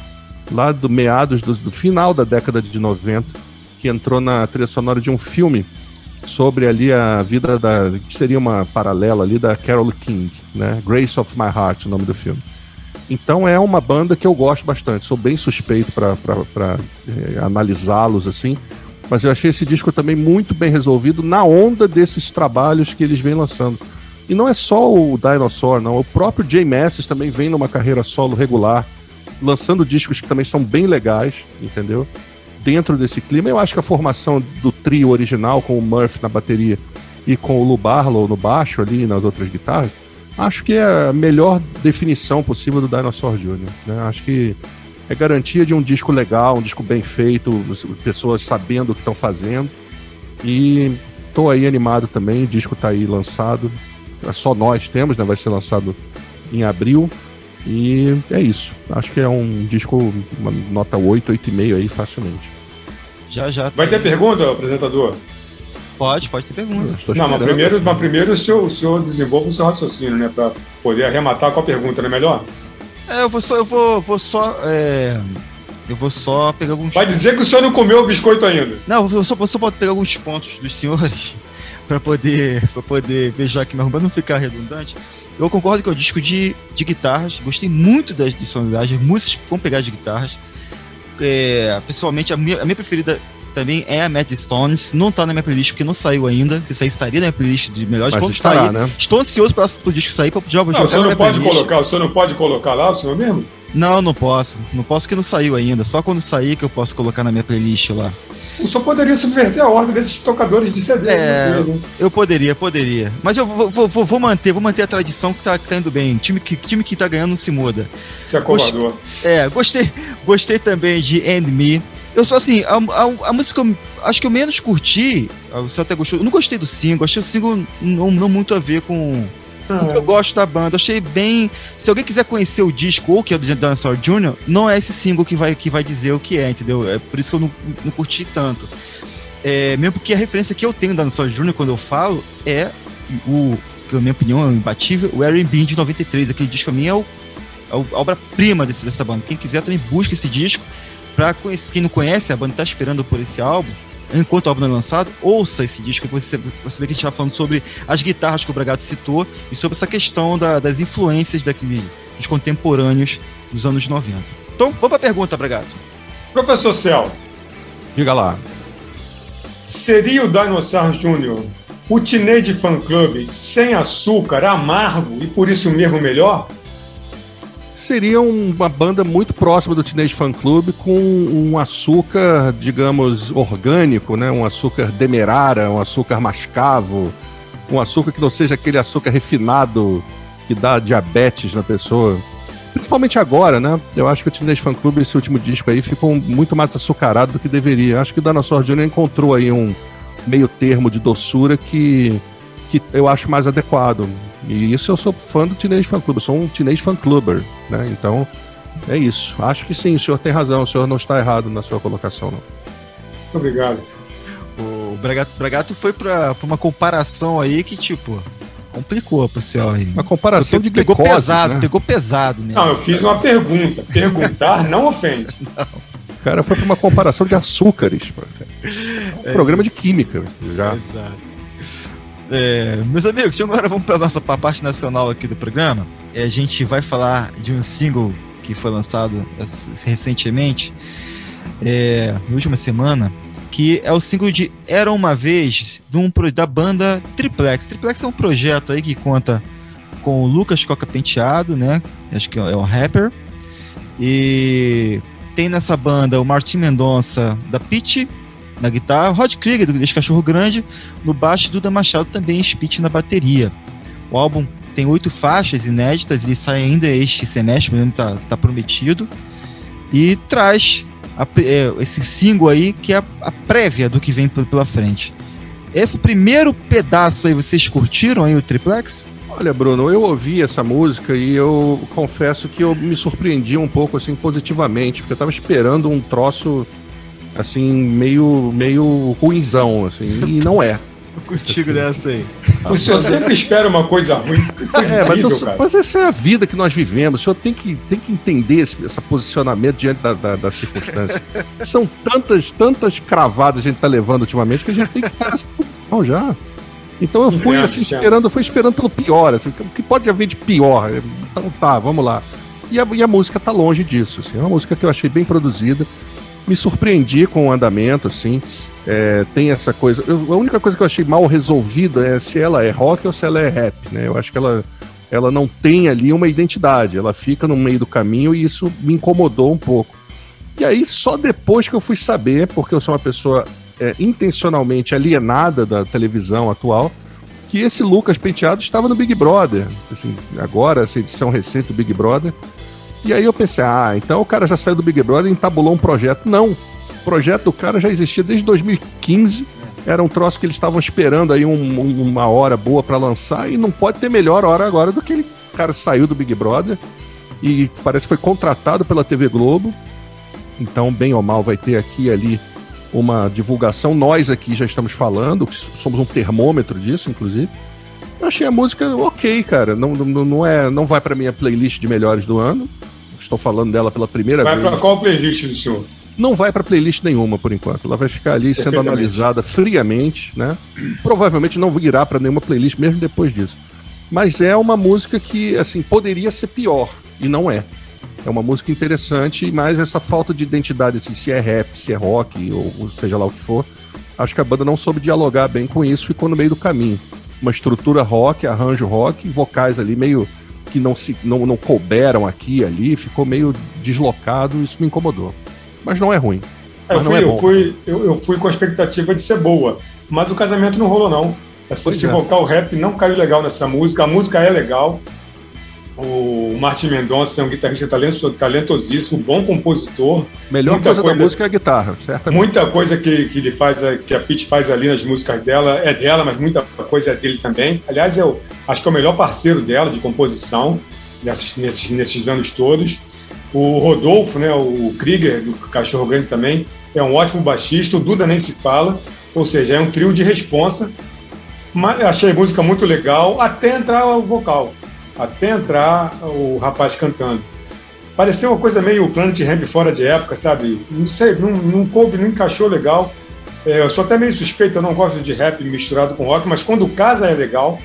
lá do meados do, do final da década de 90, que entrou na trilha sonora de um filme sobre ali a vida da que seria uma paralela ali da Carole King, né? Grace of My Heart, o nome do filme. Então é uma banda que eu gosto bastante. Sou bem suspeito para é, analisá-los assim. Mas eu achei esse disco também muito bem resolvido na onda desses trabalhos que eles vêm lançando. E não é só o Dinosaur, não. O próprio Jay Massis também vem numa carreira solo regular, lançando discos que também são bem legais, entendeu? Dentro desse clima, eu acho que a formação do trio original, com o Murphy na bateria e com o Lu Barlow no baixo ali nas outras guitarras, acho que é a melhor definição possível do Dinosaur Jr. Né? Acho que é garantia de um disco legal, um disco bem feito, pessoas sabendo o que estão fazendo. E tô aí animado também, o disco tá aí lançado. É só nós temos, né? Vai ser lançado em abril. E é isso. Acho que é um disco, uma nota 8, 8,5 aí facilmente. Já, já. Vai ter pergunta, apresentador? Pode, pode ter pergunta. Não, mas primeiro, mas primeiro o, senhor, o senhor desenvolve o seu raciocínio, né? Para poder arrematar com a pergunta, não é melhor? É, eu vou só. Eu vou, vou só. É... Eu vou só pegar alguns. Vai dizer que o senhor não comeu o biscoito ainda. Não, eu só, eu só posso pegar alguns pontos dos senhores para poder, pra poder ver já que meu não ficar redundante. Eu concordo que é o disco de, de guitarras. Gostei muito das de sonoridades, músicas com pegar de guitarras. É, principalmente a minha, a minha preferida também é a Mad Stones. Não tá na minha playlist porque não saiu ainda. Se sair, estaria na minha playlist de melhores. Mas Quando estará, sair, né? estou ansioso para o disco sair para já não, o senhor não pode colocar, o senhor não pode colocar lá o senhor mesmo? Não, não posso. Não posso porque não saiu ainda. Só quando sair que eu posso colocar na minha playlist lá. O senhor poderia subverter a ordem desses tocadores de CD. É, né? eu poderia, poderia. Mas eu vou, vou, vou, manter, vou manter a tradição que tá, que tá indo bem. Time que, time que tá ganhando não se muda. Se acovardou. Gost, é, gostei, gostei também de End Me. Eu sou assim, a, a, a, música que eu acho que eu menos curti, ah, você até gostou, eu não gostei do single, achei o single não, não muito a ver com que eu gosto da banda. achei bem. Se alguém quiser conhecer o disco ou que é do Dinosaur Jr., não é esse single que vai, que vai dizer o que é, entendeu? É por isso que eu não, não curti tanto. É, mesmo porque a referência que eu tenho da Dinosaur Jr. quando eu falo é o, que na minha opinião é imbatível, o R&B de 93. Aquele disco a mim é, o, é a obra-prima dessa banda. Quem quiser também busca esse disco Pra quem não conhece, a banda tá esperando por esse álbum, enquanto o álbum não é lançado, ouça esse disco que você, vê que a gente tá falando sobre as guitarras que o Bragato citou e sobre essa questão da, das influências daquele, dos contemporâneos dos anos 90. Então, vamos pra pergunta, Bragato. Professor Cel. Diga lá. Seria o Dinosaur Jr. o Teenage Fan Club sem açúcar, amargo e por isso mesmo melhor? Seria uma banda muito próxima do Teenage Fan Club com um açúcar, digamos, orgânico, né? Um açúcar demerara, um açúcar mascavo, um açúcar que não seja aquele açúcar refinado que dá diabetes na pessoa. Principalmente agora, né? Eu acho que o Teenage Fan Club, esse último disco aí, ficou muito mais açucarado do que deveria. Acho que o Dinosaur Jr. encontrou aí um meio termo de doçura que, que eu acho mais adequado. E isso eu sou fã do Teenage Fan Club, eu sou um Teenage Fan Clubber, né? Então, é isso. Acho que sim, o senhor tem razão, o senhor não está errado na sua colocação, não. Muito obrigado. O Bragato, Bragato foi para uma comparação aí que, tipo, complicou pro céu aí. Uma comparação de pegou glicose, pesado, né? pegou pesado mesmo. Não, eu fiz uma pergunta. Perguntar não ofende. Não. O cara foi para uma comparação de açúcares. Um é programa isso. de química já. Exato. É, meus amigos, agora vamos para a nossa parte nacional aqui do programa. É, a gente vai falar de um single que foi lançado recentemente, é, na última semana, que é o single de Era Uma Vez, um, da banda Triplex. Triplex é um projeto aí que conta com o Lucas Coca Penteado, né? Acho que é um rapper. E tem nessa banda o Martin Mendonça da Pitch, na guitarra, Rod Krieger, do Desse Cachorro Grande, no baixo, e Duda Machado também Spit na bateria. O álbum tem oito faixas inéditas, ele sai ainda este semestre, mesmo tá, tá prometido, e traz a, é, esse single aí, que é a, a, prévia do que vem pela frente. Esse primeiro pedaço aí, vocês curtiram aí o Triplex? Olha, Bruno, eu ouvi essa música e eu confesso que eu me surpreendi um pouco, assim, positivamente, porque eu tava esperando um troço, assim, meio, meio ruinzão, assim, e não é. Contigo nessa aí. O senhor sempre espera uma coisa ruim. Coisa é, mas, eu, mas, essa é a vida que nós vivemos. O senhor tem que, tem que entender esse, esse posicionamento diante da, da, da circunstância. São tantas, tantas cravadas que a gente tá levando ultimamente que a gente tem que estar não já. Então eu fui assim, esperando, eu fui esperando pelo pior, assim, o que pode haver de pior. Então tá, vamos lá. E a, e a música tá longe disso, assim, é uma música que eu achei bem produzida. Me surpreendi com o andamento, assim. É, tem essa coisa. Eu, a única coisa que eu achei mal resolvida é se ela é rock ou se ela é rap, né? Eu acho que ela, ela não tem ali uma identidade, ela fica no meio do caminho e isso me incomodou um pouco. E aí, só depois que eu fui saber, porque eu sou uma pessoa é, intencionalmente alienada da televisão atual, que esse Lucas Penteado estava no Big Brother. Assim, agora, essa edição recente do Big Brother. E aí eu pensei, ah, então o cara já saiu do Big Brother e entabulou um projeto. Não. O projeto do cara já existia desde 2015. Era um troço que eles estavam esperando aí um, um, uma hora boa para lançar e não pode ter melhor hora agora do que ele o cara saiu do Big Brother e parece que foi contratado pela TV Globo. Então, bem ou mal, vai ter aqui e ali uma divulgação. Nós aqui já estamos falando, somos um termômetro disso, inclusive. Eu achei a música ok, cara. Não, não, não, é, não vai para minha playlist de melhores do ano. Estou falando dela pela primeira vai vez. Vai para qual playlist do senhor? Não vai para playlist nenhuma por enquanto. Ela vai ficar ali sendo analisada friamente, né? Provavelmente não virá para nenhuma playlist mesmo depois disso. Mas é uma música que, assim, poderia ser pior e não é. É uma música interessante, mas essa falta de identidade, assim, se é rap, se é rock, ou seja lá o que for, acho que a banda não soube dialogar bem com isso, ficou no meio do caminho. Uma estrutura rock, arranjo rock, vocais ali meio que não se não, não couberam aqui e ali, ficou meio deslocado, isso me incomodou. Mas não é ruim. É, eu, fui, é eu, fui, eu, eu, fui com a expectativa de ser boa, mas o casamento não rolou, não. Essa, esse é. vocal rap não caiu legal nessa música, a música é legal, o Martin Mendonça é um guitarrista talentosíssimo, bom compositor. Melhor muita coisa, coisa da música é a guitarra, certo? Muita coisa que, que ele faz, que a Pete faz ali nas músicas dela é dela, mas muita coisa é dele também. Aliás, eu acho que é o melhor parceiro dela de composição nesses, nesses, nesses anos todos. O Rodolfo, né, o Krieger, do Cachorro Grande também, é um ótimo baixista. O Duda nem se fala, ou seja, é um trio de responsa. Mas achei a música muito legal, até entrar o vocal até entrar o rapaz cantando. Pareceu uma coisa meio Planet Ramp fora de época, sabe? Não sei, não, não coube, não encaixou legal. É, eu sou até meio suspeito, eu não gosto de rap misturado com rock, mas quando casa é legal.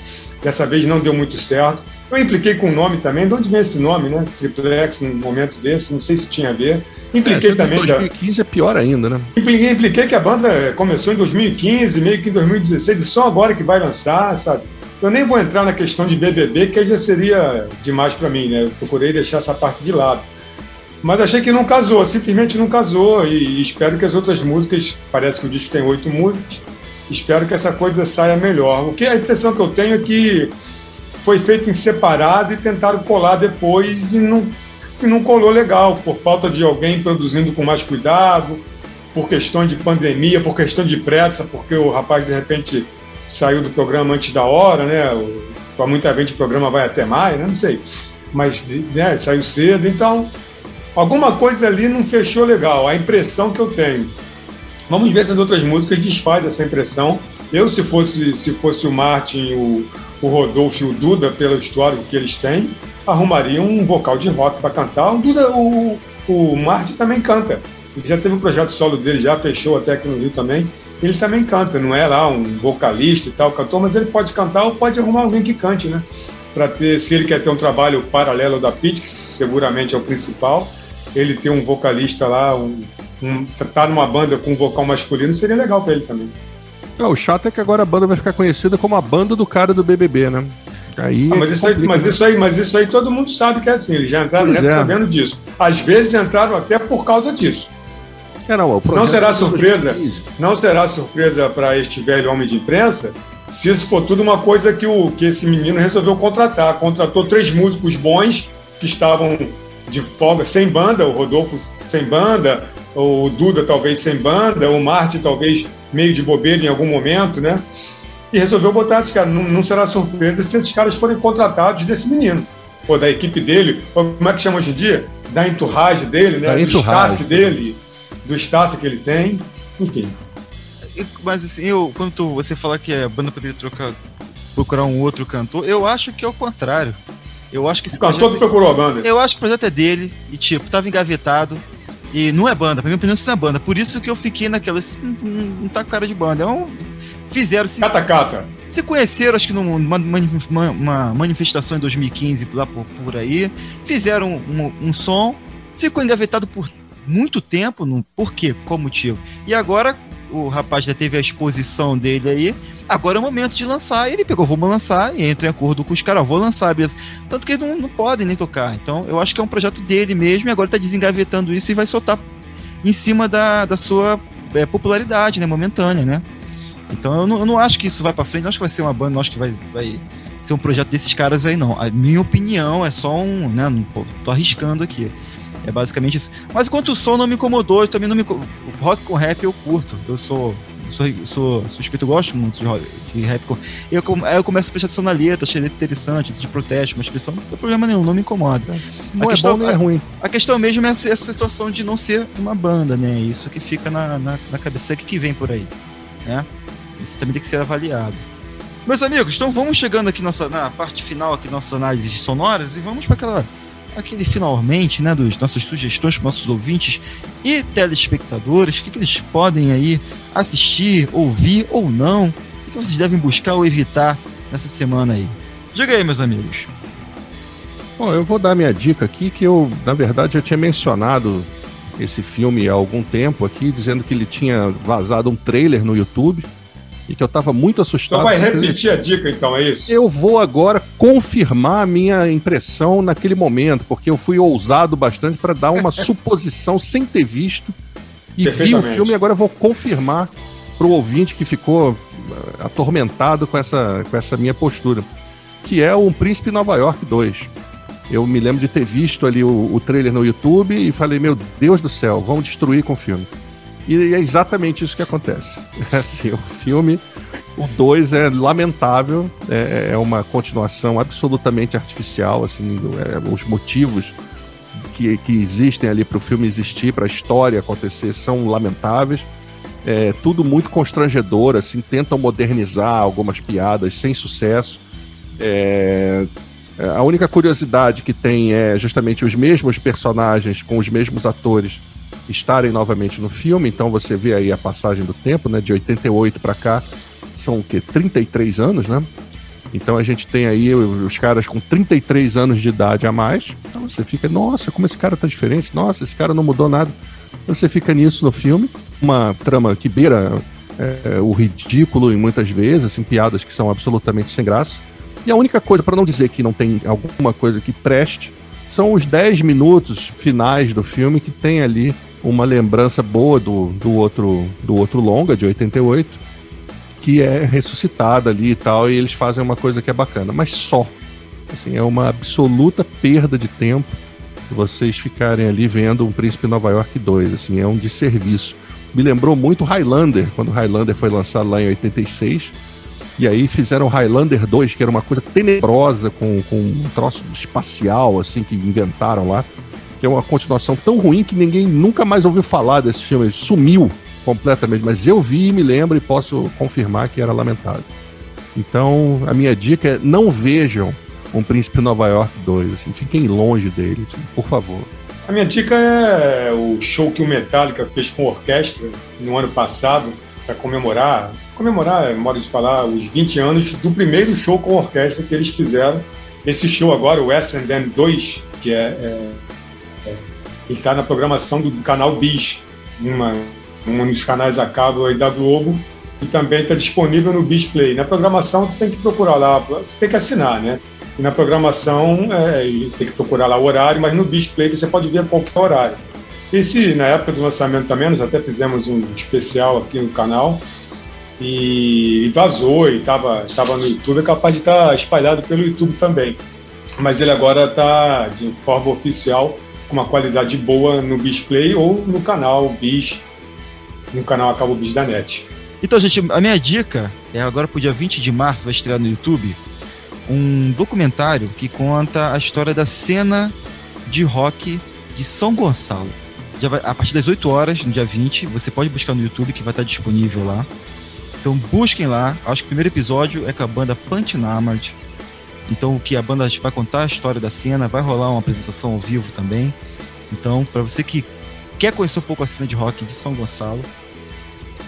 Dessa vez não deu muito certo. Eu impliquei com o nome também. De onde vem esse nome, né? Triplex, num momento desse, não sei se tinha a ver. Impliquei é, também. 2015 da... é pior ainda, né? Impliquei, impliquei que a banda começou em 2015, meio que em 2016, e só agora que vai lançar, sabe? Eu nem vou entrar na questão de BBB, que já seria demais para mim, né? Eu procurei deixar essa parte de lado. Mas achei que não casou, simplesmente não casou. E espero que as outras músicas, parece que o disco tem oito músicas, espero que essa coisa saia melhor. O que a impressão que eu tenho é que foi feito em separado e tentaram colar depois e não, e não colou legal, por falta de alguém produzindo com mais cuidado, por questão de pandemia, por questão de pressa, porque o rapaz de repente saiu do programa antes da hora, né? Para muita gente o programa vai até maio, né? Não sei. Mas né, saiu cedo, então alguma coisa ali não fechou legal, a impressão que eu tenho. Vamos ver se as outras músicas desfazem essa impressão. Eu, se fosse, se fosse o Martin, o, o Rodolfo e o Duda, pelo histórico que eles têm, arrumaria um vocal de rock para cantar. O Duda, o, o Martin também canta. Ele já teve um projeto solo dele, já fechou até aqui no Rio também ele também canta, não é lá um vocalista e tal, cantor, mas ele pode cantar ou pode arrumar alguém que cante, né? Para ter, se ele quer ter um trabalho paralelo da Pit, que seguramente é o principal, ele ter um vocalista lá, um, um tá numa banda com um vocal masculino, seria legal para ele também. Não, o chato é que agora a banda vai ficar conhecida como a banda do cara do BBB, né? Aí ah, mas, isso aí, mas, isso aí, mas isso aí todo mundo sabe que é assim, eles já entraram é. sabendo disso. Às vezes entraram até por causa disso. É, não, não será surpresa, não será surpresa para este velho homem de imprensa se isso for tudo uma coisa que, o, que esse menino resolveu contratar. Contratou três músicos bons que estavam de folga, sem banda, o Rodolfo sem banda, o Duda talvez sem banda, o Marte talvez meio de bobeira em algum momento, né? E resolveu botar esses caras. Não, não será surpresa se esses caras forem contratados desse menino, ou da equipe dele, ou como é que chama hoje em dia? Da entourage dele, né? Da do staff dele, do staff que ele tem, enfim. Mas assim, eu, quando tu, você fala que a banda poderia trocar, procurar um outro cantor, eu acho que é o contrário. Eu acho que esse o cantor que procurou a banda. Eu acho que o projeto é dele e, tipo, tava engavetado. E não é banda, pra minha opinião, isso não é banda. Por isso que eu fiquei naquela. Não, tá com cara de banda. É um. Fizeram. Se, cata, cata. Se conheceram, acho que numa, numa manifestação em 2015, lá por, por aí. Fizeram um, um som. Ficou engavetado por muito tempo. No, por quê? Qual motivo? E agora o rapaz já teve a exposição dele aí. Agora é o momento de lançar. E ele pegou, vamos lançar, e entra em acordo com os caras, vou lançar, beleza. Tanto que eles não, não podem nem tocar. Então, eu acho que é um projeto dele mesmo, e agora tá desengavetando isso e vai soltar em cima da, da sua é, popularidade, né, momentânea, né? Então, eu não, eu não acho que isso vai para frente, não acho que vai ser uma banda, não acho que vai, vai ser um projeto desses caras aí, não. A minha opinião é só um, né, pô, tô arriscando aqui. É basicamente isso. Mas enquanto o som não me incomodou, eu também não me. Rock com rap eu curto. Eu sou. Sou, sou suspeito, eu gosto muito de, de rap. Eu, eu começo a prestar atenção na letra, achei interessante, de protesto, uma expressão, não tem problema nenhum, não me incomoda. Não a é questão, bom, é ruim. A, questão mesmo é essa, essa, situação de não ser uma banda, né? Isso que fica na, na, na cabeça, o que, que vem por aí, né? Isso também tem que ser avaliado. Meus amigos, então vamos chegando aqui nossa, na parte final aqui nossas análises sonoras e vamos para aquela aquele finalmente, né, dos nossas sugestões para nossos ouvintes e telespectadores, o que, que, eles podem aí assistir, ouvir ou não, o que vocês devem buscar ou evitar nessa semana aí. Diga aí, meus amigos. Bom, eu vou dar minha dica aqui, que eu, na verdade, já tinha mencionado esse filme há algum tempo aqui, dizendo que ele tinha vazado um trailer no YouTube e que eu estava muito assustado. Então vai repetir a dica, então, é isso? Eu vou agora confirmar a minha impressão naquele momento, porque eu fui ousado bastante para dar uma suposição sem ter visto e vi o filme e agora eu vou confirmar para o ouvinte que ficou eh, atormentado com essa, com essa minha postura, que é o Príncipe Nova York 2. Eu me lembro de ter visto ali o, o trailer no YouTube e falei, meu Deus do céu, vamos destruir com o filme. E é exatamente isso que acontece. É assim, o filme, o 2 é lamentável, é, é, uma continuação absolutamente artificial, assim, é, os motivos que, que existem ali para o filme existir, para a história acontecer, são lamentáveis. É tudo muito constrangedor, assim, tentam modernizar algumas piadas sem sucesso. É, a única curiosidade que tem é justamente os mesmos personagens com os mesmos atores estarem novamente no filme, então você vê aí a passagem do tempo, né, de 88 para cá, são o quê? 33 anos, né? Então a gente tem aí os caras com 33 anos de idade a mais. Então você fica, nossa, como esse cara tá diferente, nossa, esse cara não mudou nada. Você fica nisso no filme. Uma trama que beira é, o ridículo em muitas vezes, assim, piadas que são absolutamente sem graça. E a única coisa, para não dizer que não tem alguma coisa que preste, são os 10 minutos finais do filme que tem ali uma lembrança boa do, do, outro, do outro longa, de 88, que é ressuscitada ali e tal, e eles fazem uma coisa que é bacana, mas só. Assim, é uma absoluta perda de tempo vocês ficarem ali vendo um Príncipe Nova York 2, assim, é um desserviço. Me lembrou muito Highlander, quando Highlander foi lançado lá em 86, e aí fizeram Highlander 2, que era uma coisa tenebrosa, com, com um troço espacial, assim, que inventaram lá que é uma continuação tão ruim que ninguém nunca mais ouviu falar desse filme. Ele sumiu completamente, mas eu vi, me lembro e posso confirmar que era lamentável. Então, a minha dica é não vejam um Príncipe Nova York 2, assim, fiquem longe dele, assim, por favor. A minha dica é o show que o Metallica fez com orquestra no ano passado para comemorar, comemorar, é modo de falar, os 20 anos do primeiro show com orquestra que eles fizeram. Esse show agora, o S&M 2, que é, é ele está na programação do canal Bis, uma, um dos canais a cabo aí da Globo, e também está disponível no Bis Play. Na programação, você tem que procurar lá, você tem que assinar, né? E na programação, é, tem que procurar lá o horário, mas no Bis Play você pode ver a qualquer horário. Esse, na época do lançamento também, nós até fizemos um especial aqui no canal e, vazou e estava no YouTube, é capaz de estar tá espalhado pelo YouTube também. Mas ele agora está de forma oficial, uma qualidade boa no Bisplay ou no canal Bis, no canal Acabo Bis da NET. Então, gente, a minha dica é agora pro dia 20 de março, vai estrear no YouTube um documentário que conta a história da cena de rock de São Gonçalo. Vai, a partir das 8 horas, no dia 20, você pode buscar no YouTube que vai estar disponível lá. Então busquem lá. Acho que o primeiro episódio é com a banda Pantinamard. Então o que a banda vai contar a história da cena, vai rolar uma apresentação ao vivo também. Então, para você que quer conhecer um pouco a cena de rock de São Gonçalo,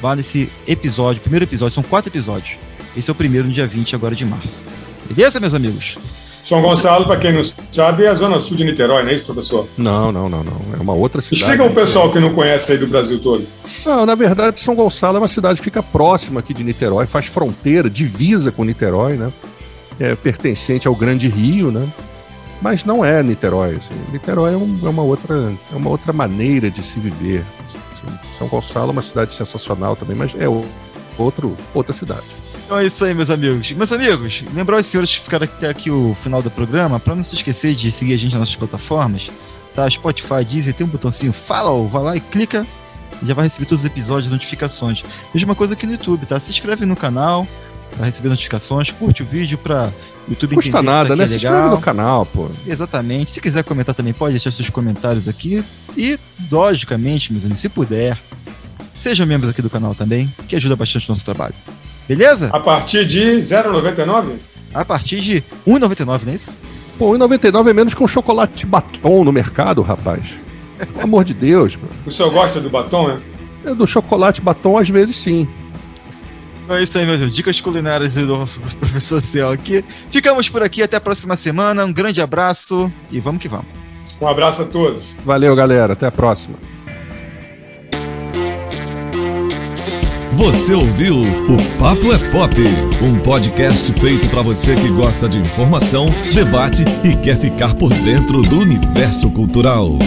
vá nesse episódio, primeiro episódio, são quatro episódios. Esse é o primeiro no dia 20 agora de março. Beleza, meus amigos? São Gonçalo, para quem não sabe, é a zona sul de Niterói, não é isso, professor? Não, não, não, não. É uma outra cidade. Explica o pessoal que não conhece aí do Brasil todo. Não, na verdade, São Gonçalo é uma cidade que fica próxima aqui de Niterói, faz fronteira, divisa com Niterói, né? É pertencente ao Grande Rio, né? Mas não é Niterói. Assim. Niterói é, um, é, uma outra, é uma outra maneira de se viver. São Gonçalo é uma cidade sensacional também, mas é outro, outra cidade. Então é isso aí, meus amigos. Meus amigos, lembrar os senhores que ficaram aqui, aqui o final do programa, para não se esquecer de seguir a gente nas nossas plataformas, tá? Spotify, Deezer, tem um botãozinho follow, vai lá e clica, já vai receber todos os episódios, notificações. Mesma coisa aqui no YouTube, tá? Se inscreve no canal, vai receber notificações, curte o vídeo para YouTube Custa entender nada, né? É se inscreve no canal, pô. Exatamente. Se quiser comentar também, pode deixar seus comentários aqui. E, logicamente, meus amigos, se puder, sejam membros aqui do canal também, que ajuda bastante o nosso trabalho. Beleza? A partir de 0,99? A partir de 1,99, não é isso? Pô, 1,99 é menos que um chocolate batom no mercado, rapaz. Pelo amor de Deus. Mano. O senhor gosta do batom, né? É, do chocolate batom, às vezes sim. Então é isso aí, meu Deus. Dicas culinárias do professor Céu aqui. Ficamos por aqui, até a próxima semana. Um grande abraço e vamos que vamos. Um abraço a todos. Valeu, galera. Até a próxima. Você ouviu o Papo é Pop, um podcast feito para você que gosta de informação, debate e quer ficar por dentro do universo cultural.